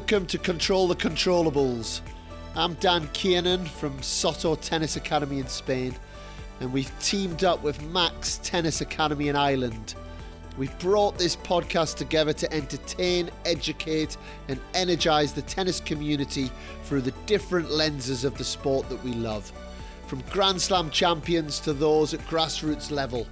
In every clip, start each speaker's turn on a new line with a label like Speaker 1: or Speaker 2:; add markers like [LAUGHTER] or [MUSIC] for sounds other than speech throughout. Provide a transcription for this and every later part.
Speaker 1: welcome to Control the Controllables. I'm Dan Kiernan from Soto Tennis Academy in Spain, and we've teamed up with Max Tennis Academy in Ireland. We've brought this podcast together to entertain, educate, and energize the tennis community through the different lenses of the sport that we love. From Grand Slam champions to those at grassroots level,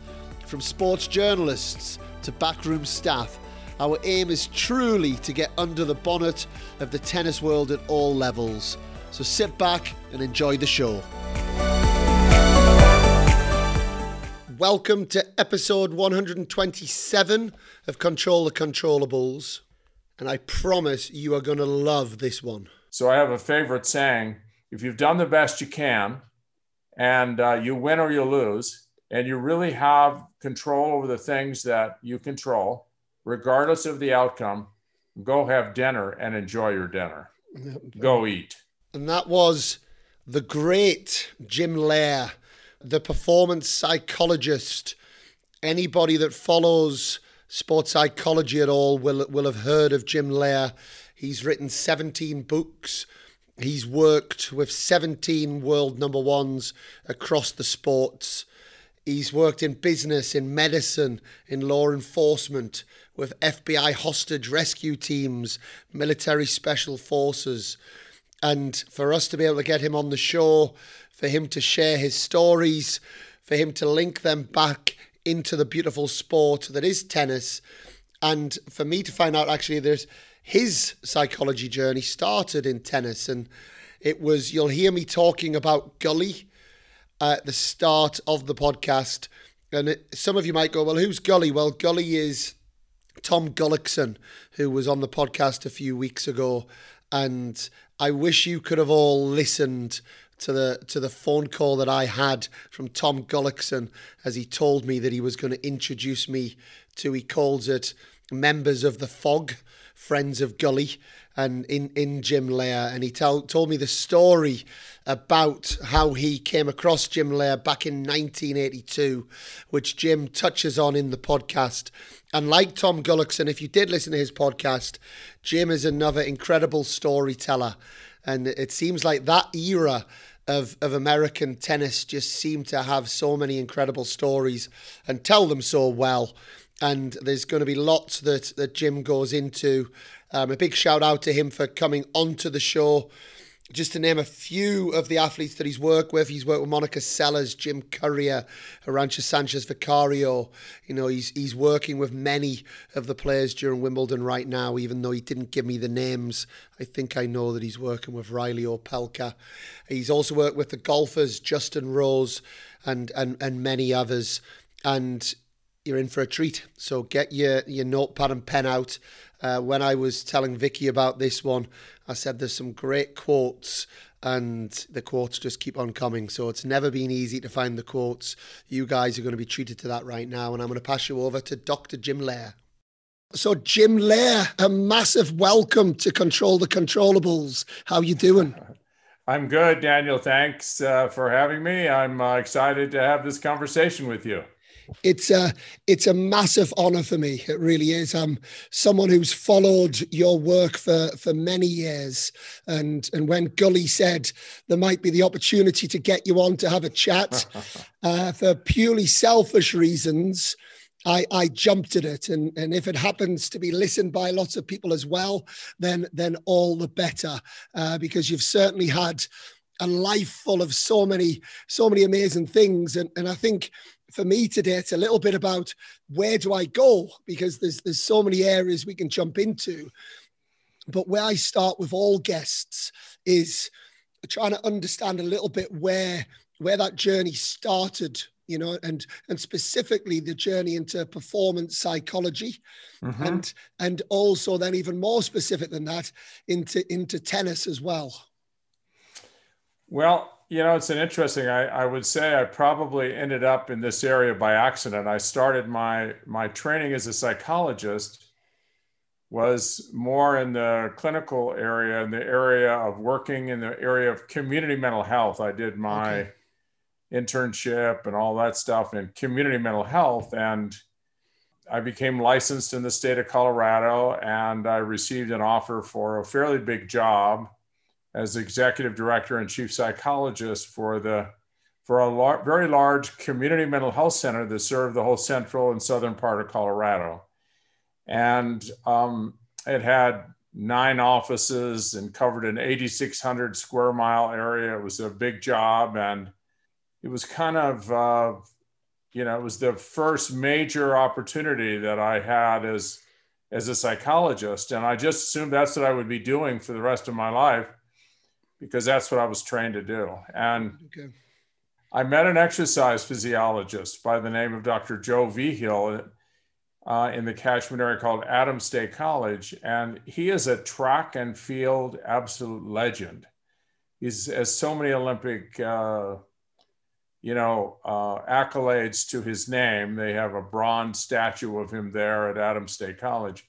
Speaker 1: from sports journalists to backroom staff our aim is truly to get under the bonnet of the tennis world at all levels. So sit back and enjoy the show. Welcome to episode 127 of Control the Controllables. And I promise you are going to love this one.
Speaker 2: So I have a favorite saying if you've done the best you can and uh, you win or you lose, and you really have control over the things that you control, regardless of the outcome, go have dinner and enjoy your dinner. Go eat.
Speaker 1: And that was the great Jim Loehr, the performance psychologist. Anybody that follows sports psychology at all will, will have heard of Jim Loehr. He's written 17 books. He's worked with 17 world number ones across the sports. He's worked in business, in medicine, in law enforcement, with FBI hostage rescue teams, military special forces. And for us to be able to get him on the show, for him to share his stories, for him to link them back into the beautiful sport that is tennis, and for me to find out actually there's his psychology journey started in tennis. And it was, you'll hear me talking about Gully at the start of the podcast. And it, some of you might go, well, who's Gully? Well, Gully is Tom Gullikson, who was on the podcast a few weeks ago, and I wish you could have all listened to the to the phone call that I had from Tom Gullikson as he told me that he was going to introduce me to he calls it members of the Fog, friends of Gully, and in in Jim Loehr, and he tell, told me the story about how he came across Jim Loehr back in 1982, which Jim touches on in the podcast. And like Tom Gullikson, if you did listen to his podcast, Jim is another incredible storyteller. And it seems like that era of, of American tennis just seemed to have so many incredible stories and tell them so well. And there's going to be lots that, that Jim goes into. Um, a big shout out to him for coming onto the show just to name a few of the athletes that he's worked with, he's worked with Monica Seles, Jim Courier, Arantxa Sanchez Vicario. You know, he's he's working with many of the players during Wimbledon right now, even though he didn't give me the names. I think I know that he's working with Reilly Opelka. He's also worked with the golfers, Justin Rose and and, and many others. And you're in for a treat. So get your, your notepad and pen out. Uh, when I was telling Vicky about this one, I said there's some great quotes and the quotes just keep on coming. So it's never been easy to find the quotes. You guys are going to be treated to that right now. And I'm going to pass you over to Dr. Jim Loehr. So Jim Loehr, a massive welcome to Control the Controllables. How you doing? [LAUGHS]
Speaker 2: I'm good, Daniel. Thanks uh, for having me. I'm uh, excited to have this conversation with you
Speaker 1: it's a it's a massive honor for me. It really is. I'm someone who's followed your work for for many years, and and when Gully said there might be the opportunity to get you on to have a chat, [LAUGHS] uh, for purely selfish reasons. I, I jumped at it, and, and if it happens to be listened by lots of people as well, then then all the better, uh, because you've certainly had a life full of so many so many amazing things, and and I think for me today, it's a little bit about where do I go because there's there's so many areas we can jump into. But where I start with all guests is trying to understand a little bit where where that journey started you know and and specifically the journey into performance psychology mm-hmm. and and also then even more specific than that into into tennis as well
Speaker 2: well you know, it's an interesting. I, I would say I probably ended up in this area by accident. I started my my training as a psychologist was more in the clinical area, in the area of working in the area of community mental health. I did my okay. internship and all that stuff in community mental health, and I became licensed in the state of Colorado and I received an offer for a fairly big job as executive director and chief psychologist for the for a lar- very large community mental health center that served the whole central and southern part of Colorado. And um, it had nine offices and covered an 8,600 square mile area. It was a big job. And it was kind of, uh, you know, it was the first major opportunity that I had as, as a psychologist. And I just assumed that's what I would be doing for the rest of my life because that's what I was trained to do. And okay. I met an exercise physiologist by the name of Dr. Joe Vigil uh, in the catchment area called Adams State College. And he is a track and field absolute legend. He's has so many Olympic, uh, you know, uh, accolades to his name. They have a bronze statue of him there at Adams State College.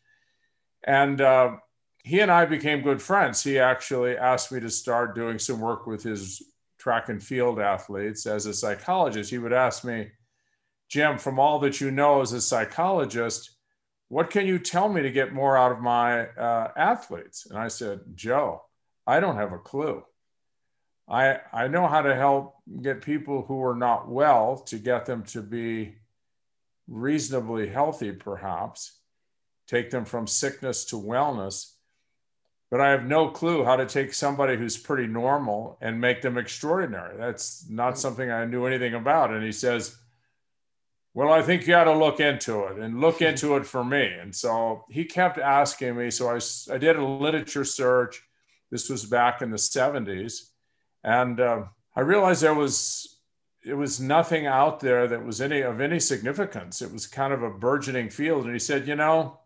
Speaker 2: And uh, he and I became good friends. He actually asked me to start doing some work with his track and field athletes as a psychologist. He would ask me, Jim, from all that you know as a psychologist, what can you tell me to get more out of my uh, athletes? And I said, Joe, I don't have a clue. I, I know how to help get people who are not well to get them to be reasonably healthy, perhaps, take them from sickness to wellness but I have no clue how to take somebody who's pretty normal and make them extraordinary. That's not hmm. something I knew anything about. And he says, Well, I think you got to look into it and look [LAUGHS] into it for me. And so he kept asking me. So I, I did a literature search. This was back in the 70s. And uh, I realized there was it was nothing out there that was any of any significance. It was kind of a burgeoning field. And he said, you know,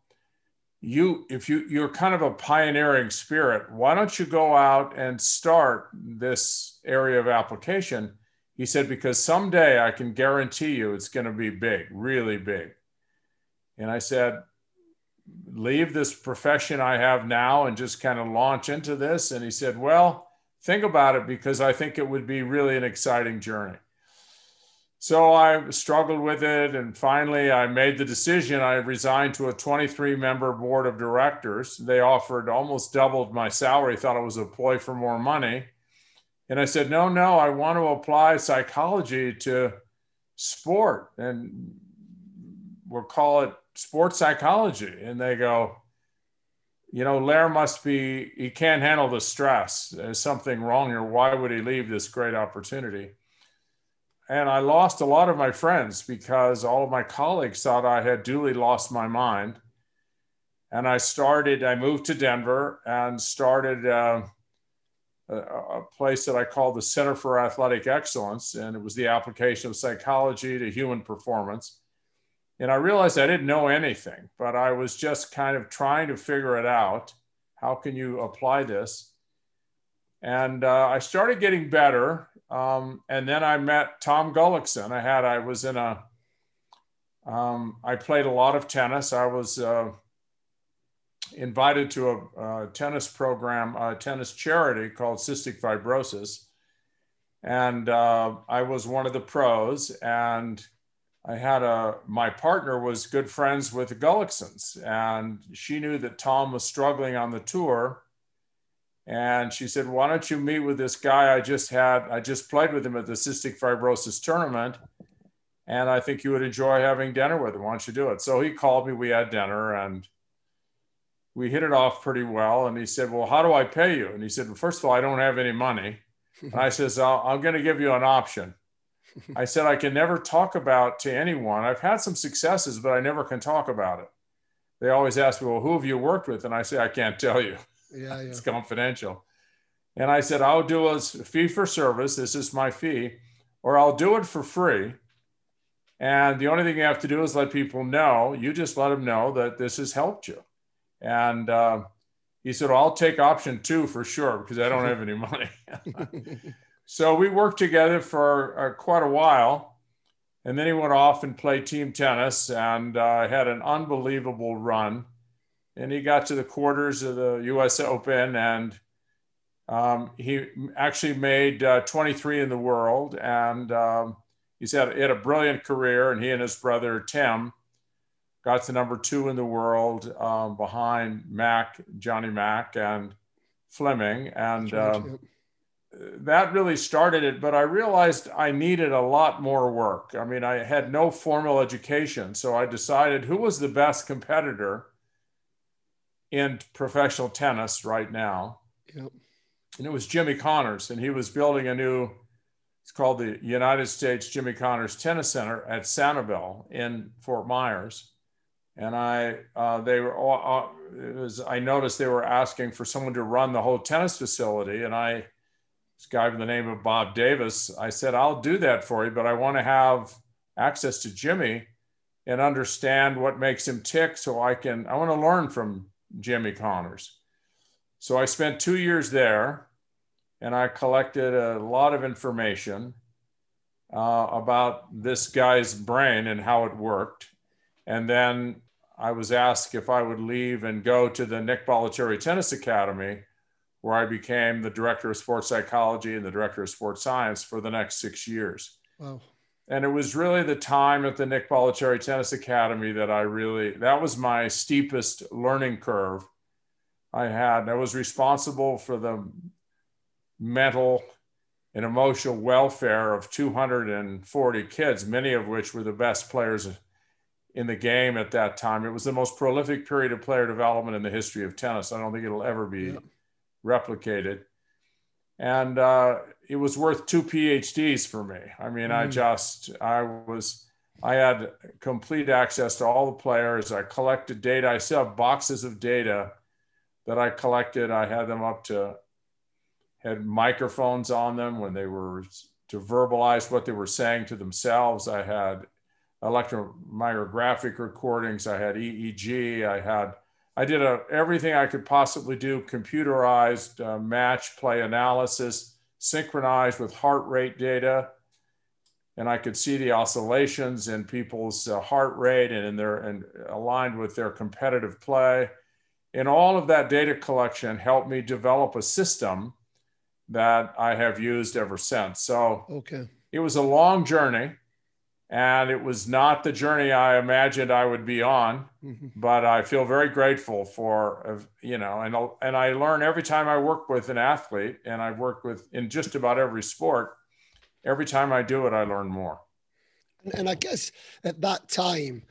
Speaker 2: you if you you're kind of a pioneering spirit why don't you go out and start this area of application? He said because someday i can guarantee you it's going to be big really big. And i said leave this profession i have now and just kind of launch into this. And he said well think about it because i think it would be really an exciting journey so I struggled with it. And finally, I made the decision. I resigned to a 23 member board of directors. They offered almost doubled my salary, thought it was a ploy for more money. And I said, no, no, I want to apply psychology to sport. And we'll call it sports psychology. And they go, you know, Loehr must be, he can't handle the stress. There's something wrong here. Why would he leave this great opportunity? And I lost a lot of my friends because all of my colleagues thought I had duly lost my mind. And I started, I moved to Denver and started uh, a, a, place that I called the Center for Athletic Excellence. And it was the application of psychology to human performance. And I realized I didn't know anything, but I was just kind of trying to figure it out. How can you apply this? And uh, I started getting better um, and then I met Tom Gullikson. I had, I was in a, um, I played a lot of tennis. I was uh, invited to a, a, tennis program, a tennis charity called Cystic Fibrosis. And uh, I was one of the pros. And I had a, my partner was good friends with the Gulliksons. And she knew that Tom was struggling on the tour and she said, Why don't you meet with this guy I just had? I just played with him at the cystic fibrosis tournament. And I think you would enjoy having dinner with him. Why don't you do it? So he called me. We had dinner and we hit it off pretty well. And he said, Well, how do I pay you? And he said, well, First of all, I don't have any money. And I says, I'm going to give you an option. [LAUGHS] I said, I can never talk about to anyone. I've had some successes, but I never can talk about it. They always ask me, Well, who have you worked with? And I say, I can't tell you.
Speaker 3: Yeah, yeah.
Speaker 2: It's confidential. And I said, I'll do a fee for service. This is my fee, or I'll do it for free. And the only thing you have to do is let people know. You just let them know that this has helped you. And uh, he said, well, I'll take option two for sure because I don't have any money. [LAUGHS] so we worked together for uh, quite a while. And then he went off and played team tennis and uh, had an unbelievable run and he got to the quarters of the U.S. Open, and um, he actually made uh, 23 in the world, and um, he's had, he had a brilliant career. And he and his brother Tim got to number two in the world um, behind Mack, Johnny Mack, and Fleming. And um, that really started it. But I realized I needed a lot more work. I mean, I had no formal education. So I decided who was the best competitor in professional tennis right now. Yep. And it was Jimmy Connors. And he was building a new, it's called the United States Jimmy Connors Tennis Center at Sanibel in Fort Myers and I uh, they were all, uh, it was I noticed they were asking for someone to run the whole tennis facility, and I this guy by the name of Bob Davis. I said I'll do that for you, but I want to have access to Jimmy and understand what makes him tick, so I can I want to learn from Jimmy Connors. So I spent two years there, and I collected a lot of information uh, about this guy's brain and how it worked and then I was asked if I would leave and go to the Nick Bollettieri Tennis Academy, where I became the director of sports psychology and the director of sports science for the next six years. Wow. And it was really the time at the Nick Bollettieri Tennis Academy that I really, that was my steepest learning curve I had. I was responsible for the mental and emotional welfare of 240 kids, many of which were the best players in the game at that time. It was the most prolific period of player development in the history of tennis. I don't think it'll ever be yeah. replicated. And uh, it was worth two PhDs for me. I mean, mm. I just, I was, I had complete access to all the players. I collected data. I still have boxes of data that I collected. I had them up to, had microphones on them when they were to verbalize what they were saying to themselves. I had electromyographic recordings. I had EEG. I had I did a, everything I could possibly do, computerized uh, match play analysis, synchronized with heart rate data, and I could see the oscillations in people's uh, heart rate and in their and aligned with their competitive play. And all of that data collection helped me develop a system that I have used ever since. So okay. it was a long journey and it was not the journey I imagined I would be on. Mm-hmm. [LAUGHS] But I feel very grateful for you know, and and I learn every time I work with an athlete, and I've worked with in just about every sport. Every time I do it, I learn more.
Speaker 3: And I guess at that time,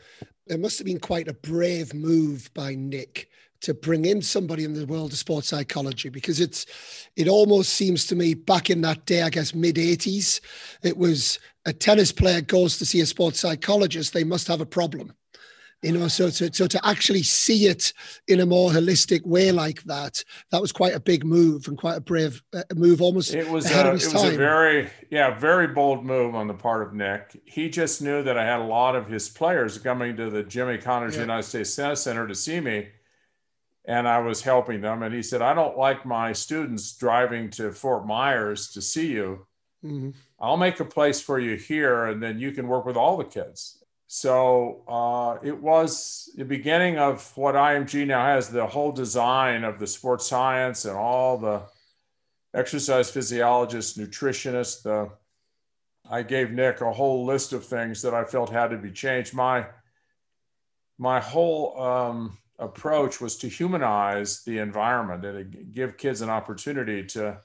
Speaker 3: it must have been quite a brave move by Nick to bring in somebody in the world of sports psychology because it's it almost seems to me back in that day i guess mid 80s it was a tennis player goes to see a sports psychologist they must have a problem you know so to, so to actually see it in a more holistic way like that that was quite a big move and quite a brave uh, move almost
Speaker 2: it was a, it was time. a very yeah very bold move on the part of nick he just knew that i had a lot of his players coming to the jimmy connors yeah. united states tennis center to see me and I was helping them. And he said, I don't like my students driving to Fort Myers to see you. Mm-hmm. I'll make a place for you here, and then you can work with all the kids. So uh, it was the beginning of what IMG now has the whole design of the sports science and all the exercise physiologists, nutritionists. The I gave Nick a whole list of things that I felt had to be changed. My my whole um, approach was to humanize the environment and to give kids an opportunity to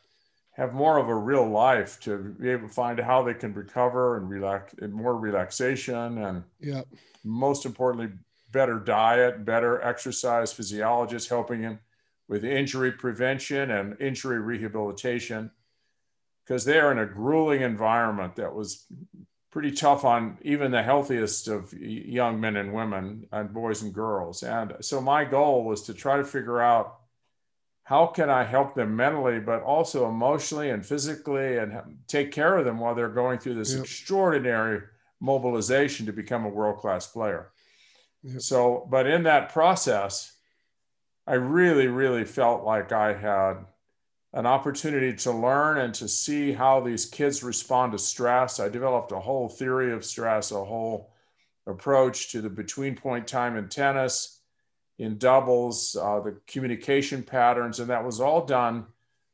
Speaker 2: have more of a real life to be able to find how they can recover and relax and more relaxation and yeah. most importantly better diet better exercise physiologists helping him with injury prevention and injury rehabilitation. Because they are in a grueling environment that was pretty tough on even the healthiest of young men and women and boys and girls. And so my goal was to try to figure out how can I help them mentally, but also emotionally and physically, and take care of them while they're going through this yep. extraordinary mobilization to become a world class player. Yep. So, but in that process, I really, really felt like I had an opportunity to learn and to see how these kids respond to stress. I developed a whole theory of stress, a whole approach to the between point time in tennis, in doubles, uh, the communication patterns, and that was all done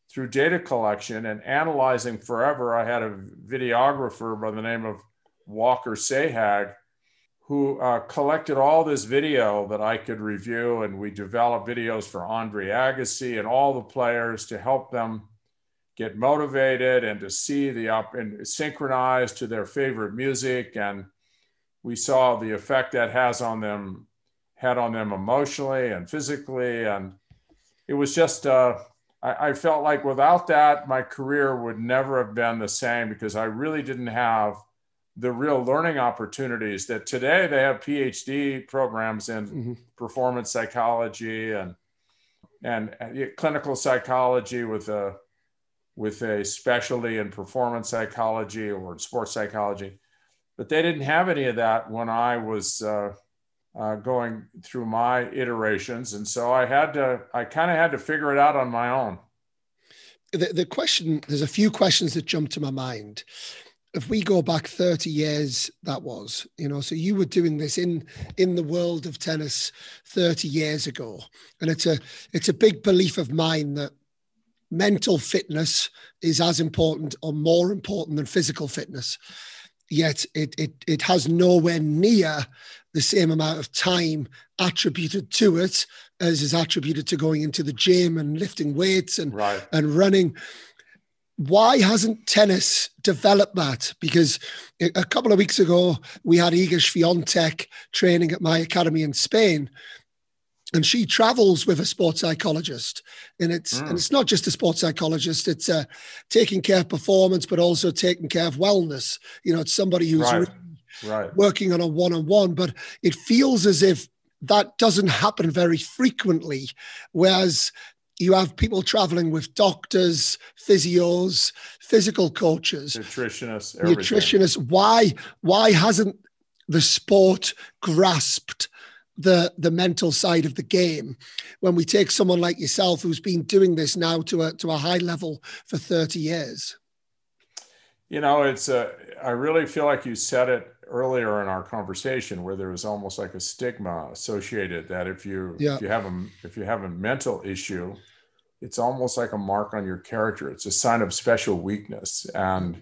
Speaker 2: through data collection and analyzing forever. I had a videographer by the name of Walker Sahag who uh, collected all this video that I could review, and we developed videos for Andre Agassi and all the players to help them get motivated and to see the up and synchronize to their favorite music. And we saw the effect that has on them, had on them emotionally and physically. And it was just, uh, I, I felt like without that, my career would never have been the same because I really didn't have the real learning opportunities that today they have PhD programs in mm-hmm. performance psychology and and clinical psychology with a with a specialty in performance psychology or sports psychology, but they didn't have any of that when I was uh, uh, going through my iterations, and so I had to I kind of had to figure it out on my own.
Speaker 3: The, the question there's a few questions that jump to my mind if we go back 30 years that was you know so you were doing this in in the world of tennis 30 years ago. And it's a it's a big belief of mine that mental fitness is as important or more important than physical fitness. Yet it it it has nowhere near the same amount of time attributed to it as is attributed to going into the gym and lifting weights and
Speaker 2: right.
Speaker 3: and running why hasn't tennis developed that? Because a couple of weeks ago, we had Iga Swiatek training at my academy in Spain. And she travels with a sports psychologist, and it's mm. and it's not just a sports psychologist. It's uh, taking care of performance, but also taking care of wellness. You know, it's somebody who's
Speaker 2: right.
Speaker 3: Really right. working on a one-on-one. But it feels as if that doesn't happen very frequently. Whereas you have people traveling with doctors, physios, physical coaches,
Speaker 2: nutritionists,
Speaker 3: everything. nutritionists. Why why hasn't the sport grasped the the mental side of the game when we take someone like yourself who's been doing this now to a to a high level for 30 years?
Speaker 2: You know, it's a I really feel like you said it earlier in our conversation where there was almost like a stigma associated that if you yeah. if you have a if you have a mental issue it's almost like a mark on your character it's a sign of special weakness and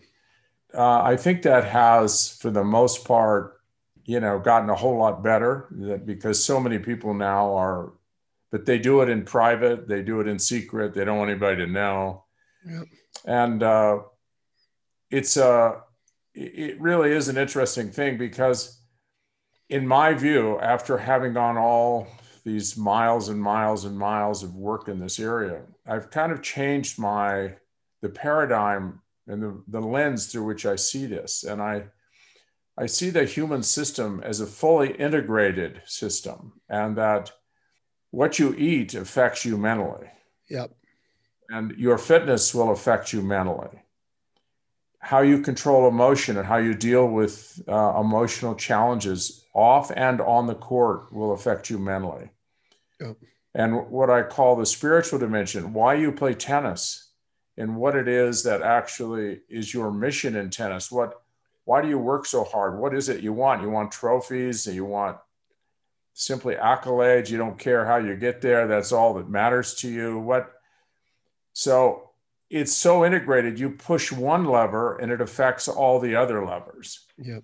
Speaker 2: uh, i think that has for the most part you know gotten a whole lot better because so many people now are but they do it in private they do it in secret they don't want anybody to know yep. and uh, it's a it really is an interesting thing because, in my view, after having gone all these miles and miles and miles of work in this area, I've kind of changed my the paradigm and the, the lens through which I see this. And I I see the human system as a fully integrated system and that what you eat affects you mentally.
Speaker 3: Yep.
Speaker 2: And your fitness will affect you mentally how you control emotion and how you deal with uh, emotional challenges off and on the court will affect you mentally. Yep. And what I call the spiritual dimension, why you play tennis and what it is that actually is your mission in tennis. What why do you work so hard? What is it you want? You want trophies, you want simply accolades, you don't care how you get there, that's all that matters to you. What so it's so integrated you push one lever and it affects all the other levers.
Speaker 3: Yep.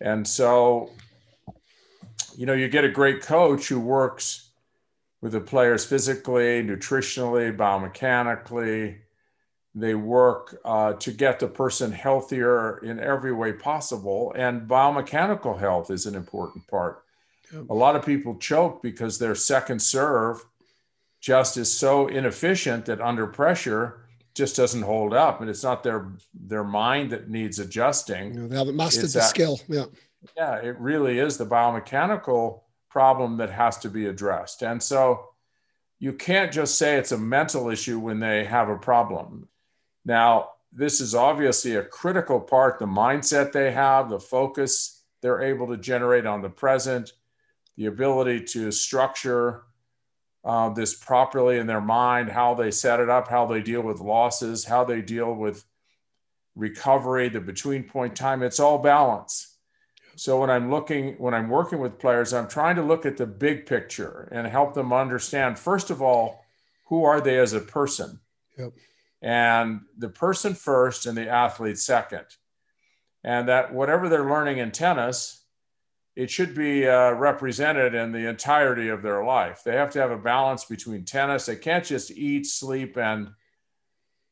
Speaker 2: And so you know you get a great coach who works with the players physically nutritionally biomechanically. They work uh, to get the person healthier in every way possible and biomechanical health is an important part. Yep. a lot of people choke because their second serve just is so inefficient that under pressure just doesn't hold up and it's not their their mind that needs adjusting.
Speaker 3: You know, they haven't mastered it's the that, skill yeah.
Speaker 2: Yeah it really is the biomechanical problem that has to be addressed. And so you can't just say it's a mental issue when they have a problem. Now this is obviously a critical part the mindset they have the focus they're able to generate on the present the ability to structure uh, this properly in their mind, how they set it up, how they deal with losses, how they deal with recovery, the between point time. It's all balance. So when I'm looking, when I'm working with players, I'm trying to look at the big picture and help them understand, first of all, who are they as a person?
Speaker 3: Yep.
Speaker 2: And the person first and the athlete second. And that whatever they're learning in tennis, it should be uh, represented in the entirety of their life. They have to have a balance between tennis. They can't just eat, sleep, and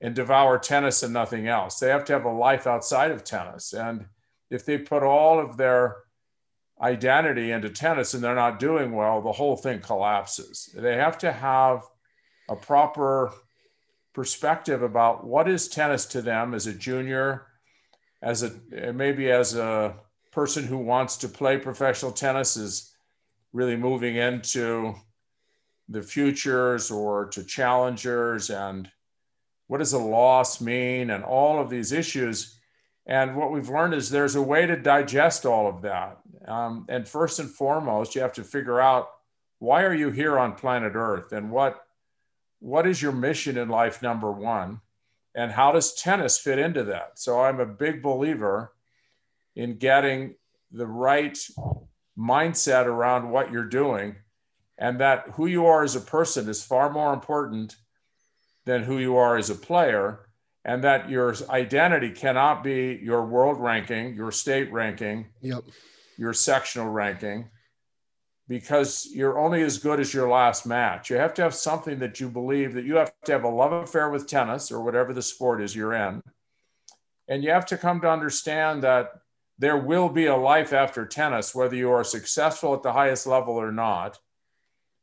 Speaker 2: and devour tennis and nothing else. They have to have a life outside of tennis. And if they put all of their identity into tennis and they're not doing well, the whole thing collapses. They have to have a proper perspective about what is tennis to them as a junior, as a maybe as a person who wants to play professional tennis is really moving into the futures or to challengers and what does a loss mean and all of these issues. And what we've learned is there's a way to digest all of that. Um, and first and foremost you have to figure out why are you here on planet earth and what what is your mission in life number one? And how does tennis fit into that? So i'm a big believer in getting the right mindset around what you're doing and that who you are as a person is far more important than who you are as a player and that your identity cannot be your world ranking your state ranking
Speaker 3: yep.
Speaker 2: your sectional ranking because you're only as good as your last match you have to have something that you believe that you have to have a love affair with tennis or whatever the sport is you're in and you have to come to understand that there will be a life after tennis, whether you are successful at the highest level or not.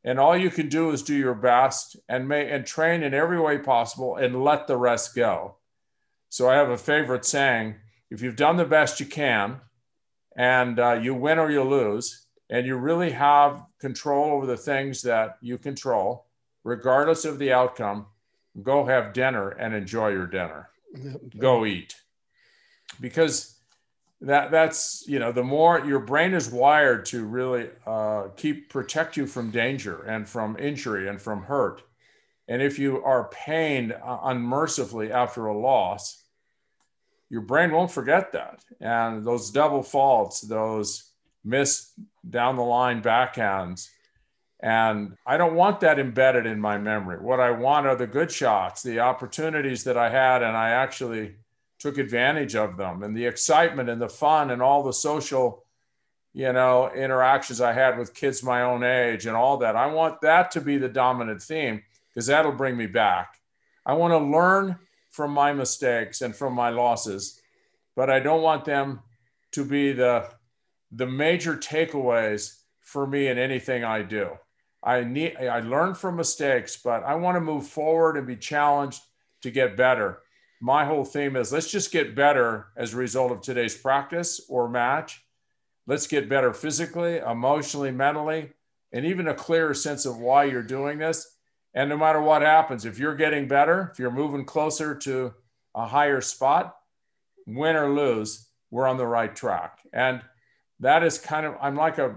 Speaker 2: And all you can do is do your best and may and train in every way possible and let the rest go. So I have a favorite saying: if you've done the best you can, and uh, you win or you lose, and you really have control over the things that you control, regardless of the outcome, go have dinner and enjoy your dinner. Go eat, because that that's you know the more your brain is wired to really uh, keep protect you from danger and from injury and from hurt. And if you are pained uh, unmercifully after a loss your brain won't forget that. And those double faults those missed down the line backhands and i don't want that embedded in my memory. What i want are the good shots the opportunities that i had and i actually took advantage of them and the excitement and the fun and all the social you know interactions i had with kids my own age and all that. I want that to be the dominant theme because that'll bring me back. I want to learn from my mistakes and from my losses but i don't want them to be the the major takeaways for me in anything i do. I need i learn from mistakes but i want to move forward and be challenged to get better my whole theme is let's just get better as a result of today's practice or match. Let's get better physically, emotionally, mentally, and even a clearer sense of why you're doing this. And no matter what happens, if you're getting better, if you're moving closer to a higher spot, win or lose, we're on the right track. And that is kind of, I'm like a,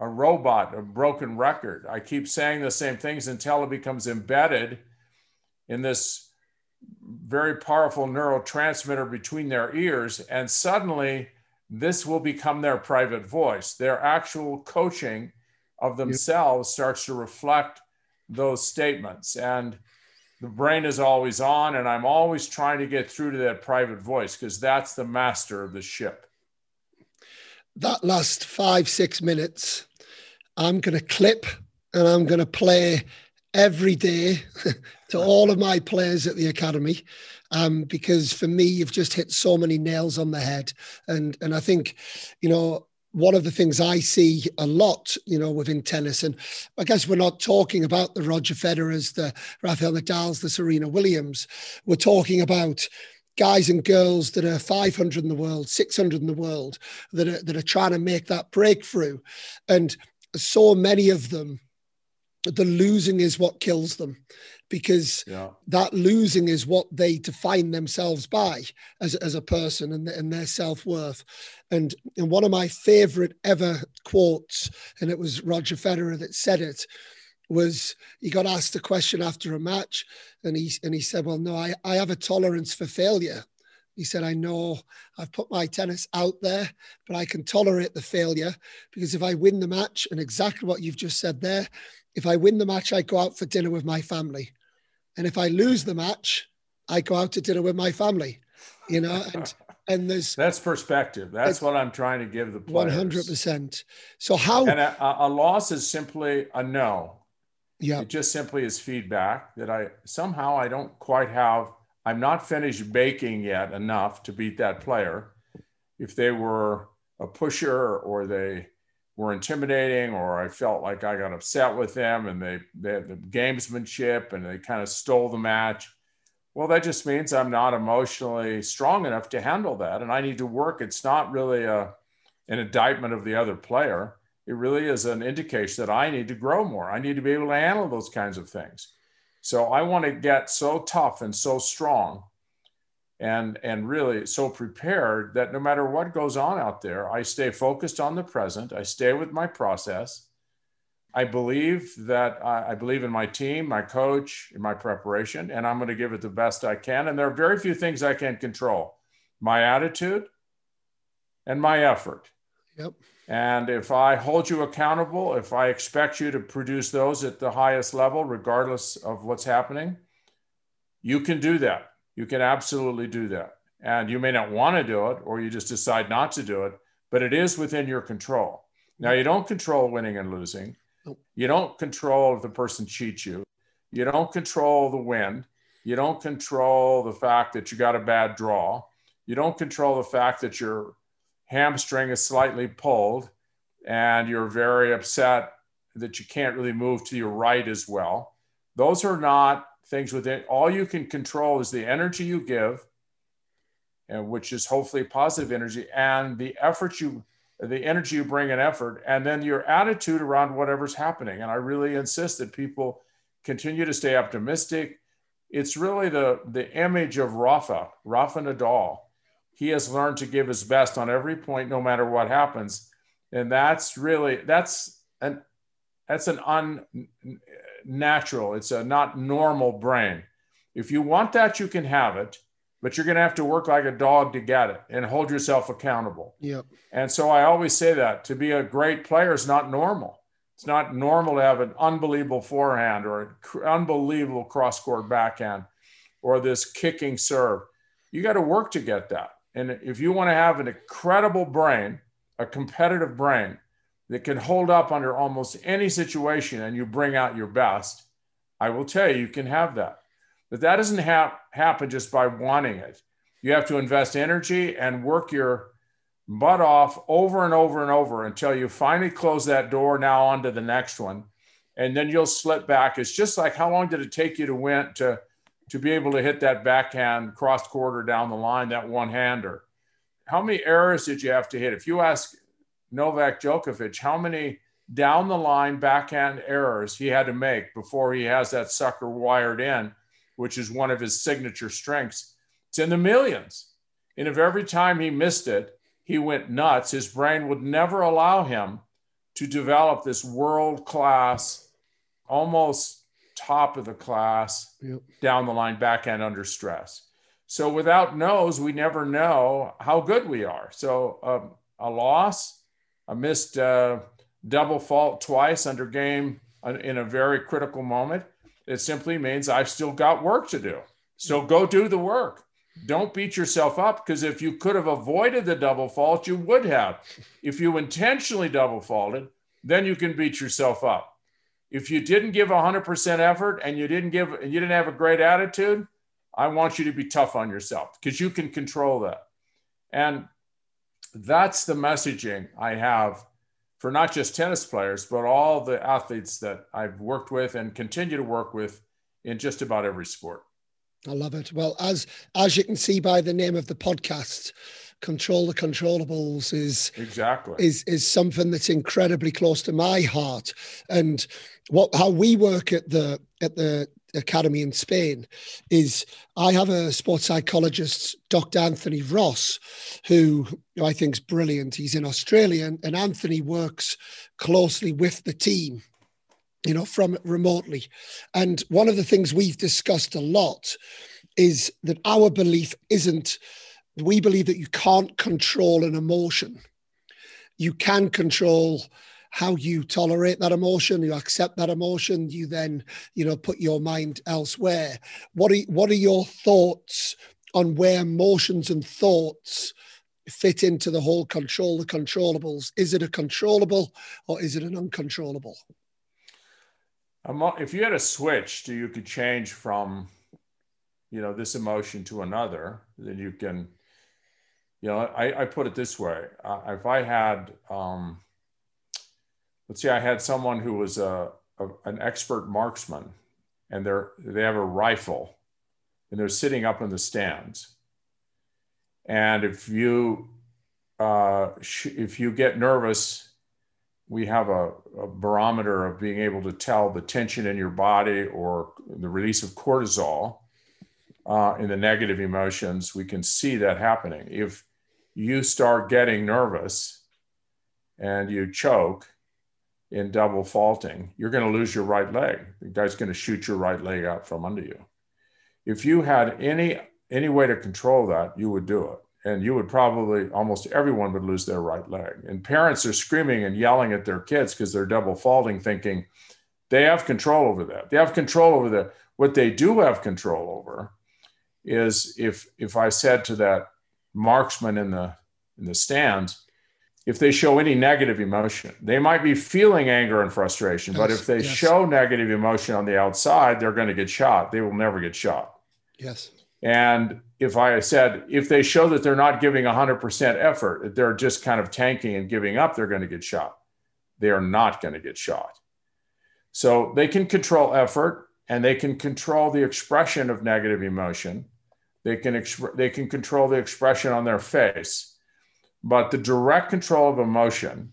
Speaker 2: a robot, a broken record. I keep saying the same things until it becomes embedded in this very powerful neurotransmitter between their ears, and suddenly this will become their private voice. Their actual coaching of themselves starts to reflect those statements. And the brain is always on, and I'm always trying to get through to that private voice because that's the master of the ship.
Speaker 3: That last five, six minutes, I'm going to clip and I'm going to play every day [LAUGHS] to all of my players at the academy um, because for me you've just hit so many nails on the head and and i think you know one of the things I see a lot, you know, within tennis, and I guess we're not talking about the Roger Federers, the Rafael Nadal's, the Serena Williams. We're talking about guys and girls that are 500 in the world, 600 in the world, that are, that are trying to make that breakthrough. And so many of them the losing is what kills them because yeah. that losing is what they define themselves by as, as a person and, and their self-worth and and one of my favorite ever quotes and it was roger federer that said it was he got asked a question after a match and he and he said well no i, I have a tolerance for failure he said, I know I've put my tennis out there, but I can tolerate the failure because if I win the match, and exactly what you've just said there, if I win the match, I go out for dinner with my family. And if I lose the match, I go out to dinner with my family, you know, and [LAUGHS] And there's
Speaker 2: that's perspective. That's what I'm trying to give the players.
Speaker 3: One hundred percent. So how?
Speaker 2: And a, a loss is simply a no.
Speaker 3: Yeah.
Speaker 2: It just simply is feedback that I somehow I don't quite have. I'm not finished baking yet enough to beat that player. If they were a pusher or they were intimidating or I felt like I got upset with them and they, they had the gamesmanship and they kind of stole the match. Well, that just means I'm not emotionally strong enough to handle that. And I need to work. It's not really a, an indictment of the other player. It really is an indication that I need to grow more. I need to be able to handle those kinds of things. So I want to get so tough and so strong and and really so prepared that no matter what goes on out there i stay focused on the present i stay with my process. I believe that i, I believe in my team my coach in my preparation and i'm going to give it the best i can and there are very few things i can control. My attitude and my effort.
Speaker 3: Yep.
Speaker 2: And if i hold you accountable if i expect you to produce those at the highest level regardless of what's happening you can do that you can absolutely do that. And you may not want to do it, or you just decide not to do it, but it is within your control. Now, you don't control winning and losing. You don't control if the person cheats you. You don't control the wind. You don't control the fact that you got a bad draw. You don't control the fact that your hamstring is slightly pulled and you're very upset that you can't really move to your right as well. Those are not things within all you can control is the energy you give and which is hopefully positive energy and the effort you the energy you bring in effort and then your attitude around whatever's happening. And i really insist that people continue to stay optimistic. It's really the the image of rafa rafa nadal. He has learned to give his best on every point no matter what happens. And that's really that's an that's an un natural, it's a not normal brain. If you want that, you can have it, but you're going to have to work like a dog to get it and hold yourself accountable.
Speaker 3: Yep.
Speaker 2: And so I always say that to be a great player is not normal. It's not normal to have an unbelievable forehand or an unbelievable cross court backhand or this kicking serve. You got to work to get that. And if you want to have an incredible brain, a competitive brain, that can hold up under almost any situation and you bring out your best, I will tell you, you can have that. But that doesn't ha- happen just by wanting it. You have to invest energy and work your butt off over and over and over until you finally close that door now onto the next one. And then you'll slip back. It's just like how long did it take you to win to, to be able to hit that backhand cross quarter down the line, that one hander? How many errors did you have to hit? If you ask Novak Djokovic, how many down the line backhand errors he had to make before he has that sucker wired in, which is one of his signature strengths. It's in the millions. And if every time he missed it, he went nuts, his brain would never allow him to develop this world class, almost top of the class, yep. down the line backhand under stress. So without no's, we never know how good we are. So um, a loss, I missed uh, double fault twice under game uh, in a very critical moment. It simply means I've still got work to do. So go do the work. Don't beat yourself up because if you could have avoided the double fault, you would have. If you intentionally double faulted, then you can beat yourself up. If you didn't give 100% effort and you didn't give and you didn't have a great attitude, I want you to be tough on yourself because you can control that. And that's the messaging I have for not just tennis players, but all the athletes that I've worked with and continue to work with in just about every sport.
Speaker 3: I love it. Well, as as you can see by the name of the podcast, control the controllables is
Speaker 2: exactly
Speaker 3: is is something that's incredibly close to my heart. And what how we work at the at the academy in Spain is I have a sports psychologist, Dr. Anthony Ross, who I think is brilliant. He's in Australia, and, Anthony works closely with the team, you know, from remotely. And one of the things we've discussed a lot is that our belief isn't, we believe that you can't control an emotion. You can control how you tolerate that emotion, you accept that emotion, you then, you know, put your mind elsewhere. What are what are your thoughts on where emotions and thoughts fit into the whole control the controllables. Is it a controllable or is it an uncontrollable?
Speaker 2: If you had a switch you could change from, you know, this emotion to another, then you can, you know, I, I put it this way: uh, if I had, um, let's say, I had someone who was a, a an expert marksman, and they're they have a rifle, and they're sitting up in the stands, and if you uh, sh- if you get nervous we have a, a, barometer of being able to tell the tension in your body or the release of cortisol uh, in the negative emotions. We can see that happening. If you start getting nervous and you choke in double faulting, you're going to lose your right leg. The guy's going to shoot your right leg out from under you. If you had any any way to control that, you would do it and you would probably almost everyone would lose their right leg. And parents are screaming and yelling at their kids because they're double faulting, thinking they have control over that. They have control over that. What they do have control over is if if I said to that marksman in the in the stands, if they show any negative emotion, they might be feeling anger and frustration, yes, but if they yes. show negative emotion on the outside, they're going to get shot. They will never get shot.
Speaker 3: Yes.
Speaker 2: And if I said, if they show that they're not giving 100% effort, that they're just kind of tanking and giving up, they're going to get shot. They are not going to get shot. So they can control effort and they can control the expression of negative emotion. They can, exp- they can control the expression on their face. But the direct control of emotion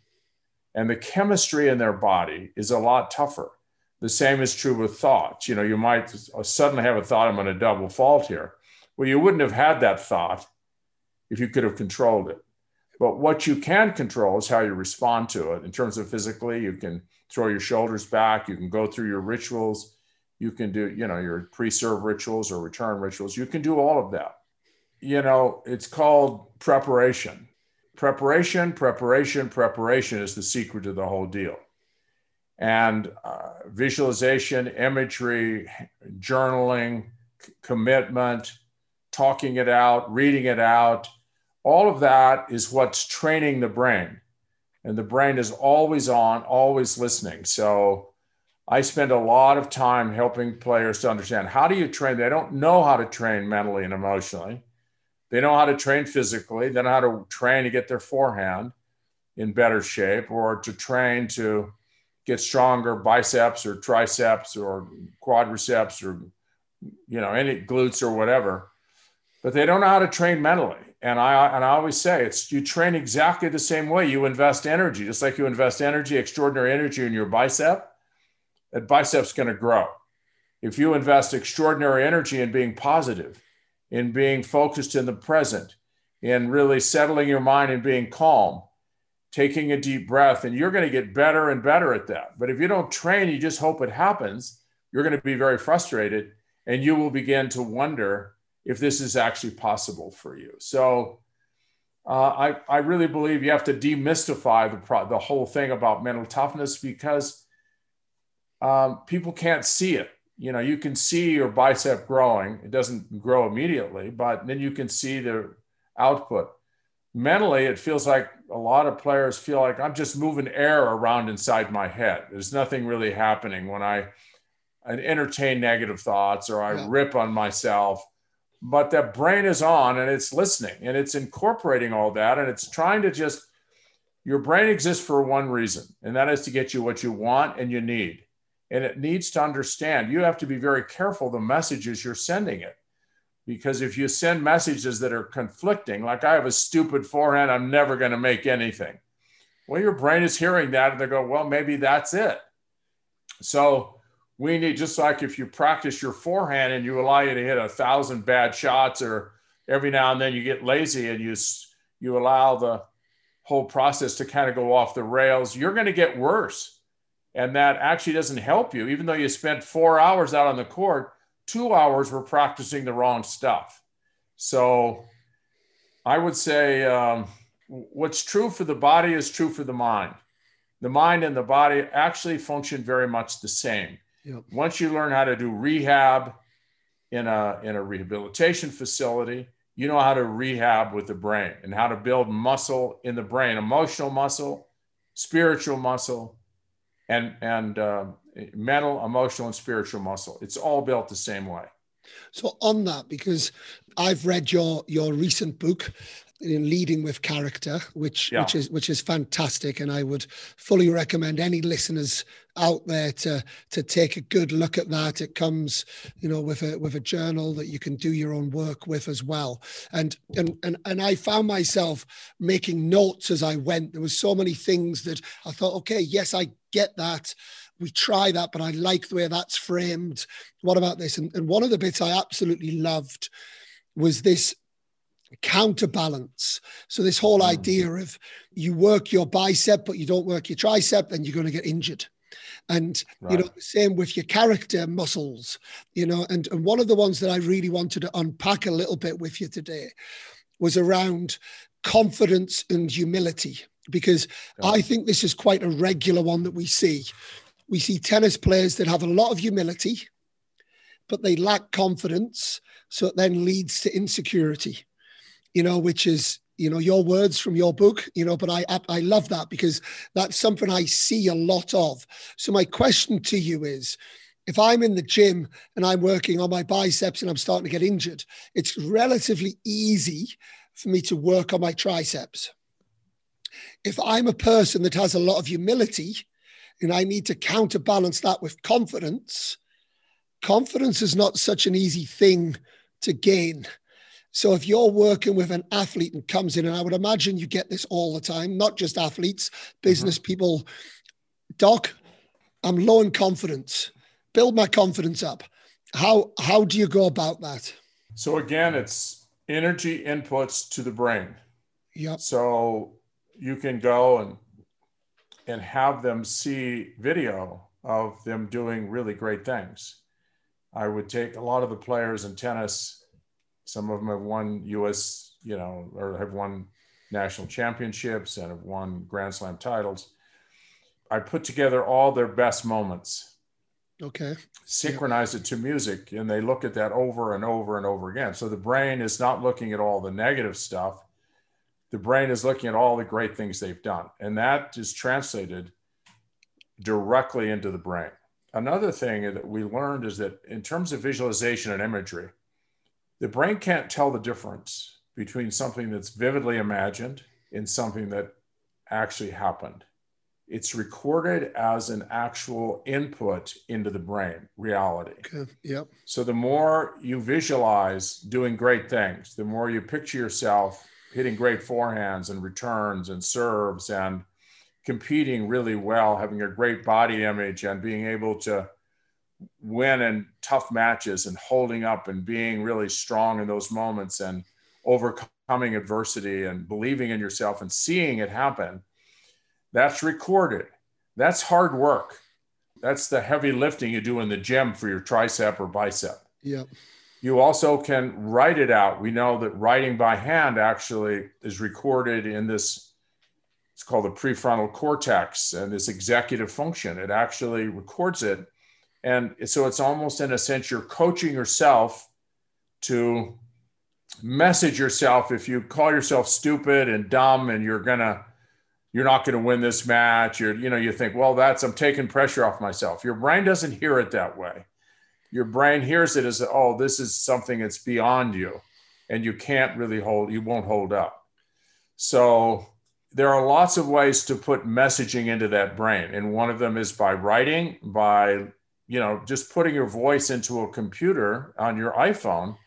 Speaker 2: and the chemistry in their body is a lot tougher. The same is true with thoughts. You know, you might uh, suddenly have a thought, I'm going to double fault here well, you wouldn't have had that thought if you could have controlled it. But what you can control is how you respond to it. In terms of physically, you can throw your shoulders back, you can go through your rituals, you can do, you know, your pre-serve rituals or return rituals. You can do all of that. You know, it's called preparation. Preparation, preparation, preparation is the secret to the whole deal. And uh, visualization, imagery, journaling, c- commitment, talking it out, reading it out. All of that is what's training the brain. And the brain is always on, always listening. So I spend a lot of time helping players to understand how do you train? They don't know how to train mentally and emotionally. They know how to train physically. They know how to train to get their forehand in better shape or to train to get stronger biceps or triceps or quadriceps or you know any glutes or whatever but they don't know how to train mentally. And I and I always say it's you train exactly the same way. You invest energy, just like you invest energy, extraordinary energy in your bicep. That bicep's going to grow. If you invest extraordinary energy in being positive, in being focused in the present, in really settling your mind and being calm, taking a deep breath, and you're going to get better and better at that. But if you don't train, you just hope it happens, you're going to be very frustrated and you will begin to wonder if this is actually possible for you. So uh, I, I really believe you have to demystify the, pro- the whole thing about mental toughness because um, people can't see it. You know, you can see your bicep growing. It doesn't grow immediately, but then you can see the output. Mentally, it feels like a lot of players feel like I'm just moving air around inside my head. There's nothing really happening when I, I entertain negative thoughts or I yeah. rip on myself but that brain is on and it's listening and it's incorporating all that and it's trying to just your brain exists for one reason and that is to get you what you want and you need and it needs to understand you have to be very careful the messages you're sending it. Because if you send messages that are conflicting like i have a stupid forehand i'm never going to make anything. Well your brain is hearing that and they go well maybe that's it. So we need just like if you practice your forehand and you allow you to hit a thousand bad shots or every now and then you get lazy and you you allow the whole process to kind of go off the rails you're going to get worse and that actually doesn't help you even though you spent four hours out on the court two hours were practicing the wrong stuff. So i would say um, what's true for the body is true for the mind. The mind and the body actually function very much the same. Yep. Once you learn how to do rehab in a, in a rehabilitation facility, you know how to rehab with the brain and how to build muscle in the brain, emotional muscle, spiritual muscle, and and uh, mental, emotional, and spiritual muscle. It's all built the same way.
Speaker 3: So on that, because I've read your your recent book, in leading with character, which yeah. which is which is fantastic, and I would fully recommend any listeners out there to to take a good look at that. It comes, you know, with a with a journal that you can do your own work with as well. And and and and I found myself making notes as I went. There was so many things that I thought, okay, yes, I get that. We try that, but I like the way that's framed. What about this? And, and one of the bits I absolutely loved was this counterbalance. So this whole hmm. idea of you work your bicep, but you don't work your tricep, then you're going to get injured. And right. you know, same with your character muscles, you know, and, and one of the ones that I really wanted to unpack a little bit with you today was around confidence and humility, because yeah. I think this is quite a regular one that we see. We see tennis players that have a lot of humility, but they lack confidence. So it then leads to insecurity you know, which is you know your words from your book you know but i i love that because that's something i see a lot of so my question to you is if i'm in the gym and i'm working on my biceps and i'm starting to get injured it's relatively easy for me to work on my triceps if i'm a person that has a lot of humility and i need to counterbalance that with confidence confidence is not such an easy thing to gain so if you're working with an athlete and comes in, and I would imagine you get this all the time, not just athletes, business mm-hmm. people, Doc, I'm low in confidence. Build my confidence up. How how do you go about that?
Speaker 2: So again, it's energy inputs to the brain.
Speaker 3: Yeah.
Speaker 2: So you can go and and have them see video of them doing really great things. I would take a lot of the players in tennis some of them have won U.S. you know or have won national championships and have won Grand Slam titles. I put together all their best moments.
Speaker 3: Okay.
Speaker 2: Synchronize yeah. it to music, and they look at that over and over and over again. So the brain is not looking at all the negative stuff. The brain is looking at all the great things they've done, and that is translated directly into the brain. Another thing that we learned is that in terms of visualization and imagery, the brain can't tell the difference between something that's vividly imagined and something that actually happened. It's recorded as an actual input into the brain, reality.
Speaker 3: Okay. Yep.
Speaker 2: So the more you visualize doing great things, the more you picture yourself hitting great forehands and returns and serves and competing really well, having a great body image and being able to win in tough matches and holding up and being really strong in those moments and overcoming adversity and believing in yourself and seeing it happen that's recorded. That's hard work. That's the heavy lifting you do in the gym for your tricep or bicep.
Speaker 3: Yeah
Speaker 2: you also can write it out. We know that writing by hand actually is recorded in this it's called the prefrontal cortex and this executive function. It actually records it. And so it's almost in a sense you're coaching yourself to message yourself. If you call yourself stupid and dumb and you're gonna you're not to win this match you're you know you think well that's i'm taking pressure off myself. Your brain doesn't hear it that way your brain hears it as oh this is something that's beyond you. And you can't really hold you won't hold up. So there are lots of ways to put messaging into that brain. And one of them is by writing by you know, just putting your voice into a computer on your iPhone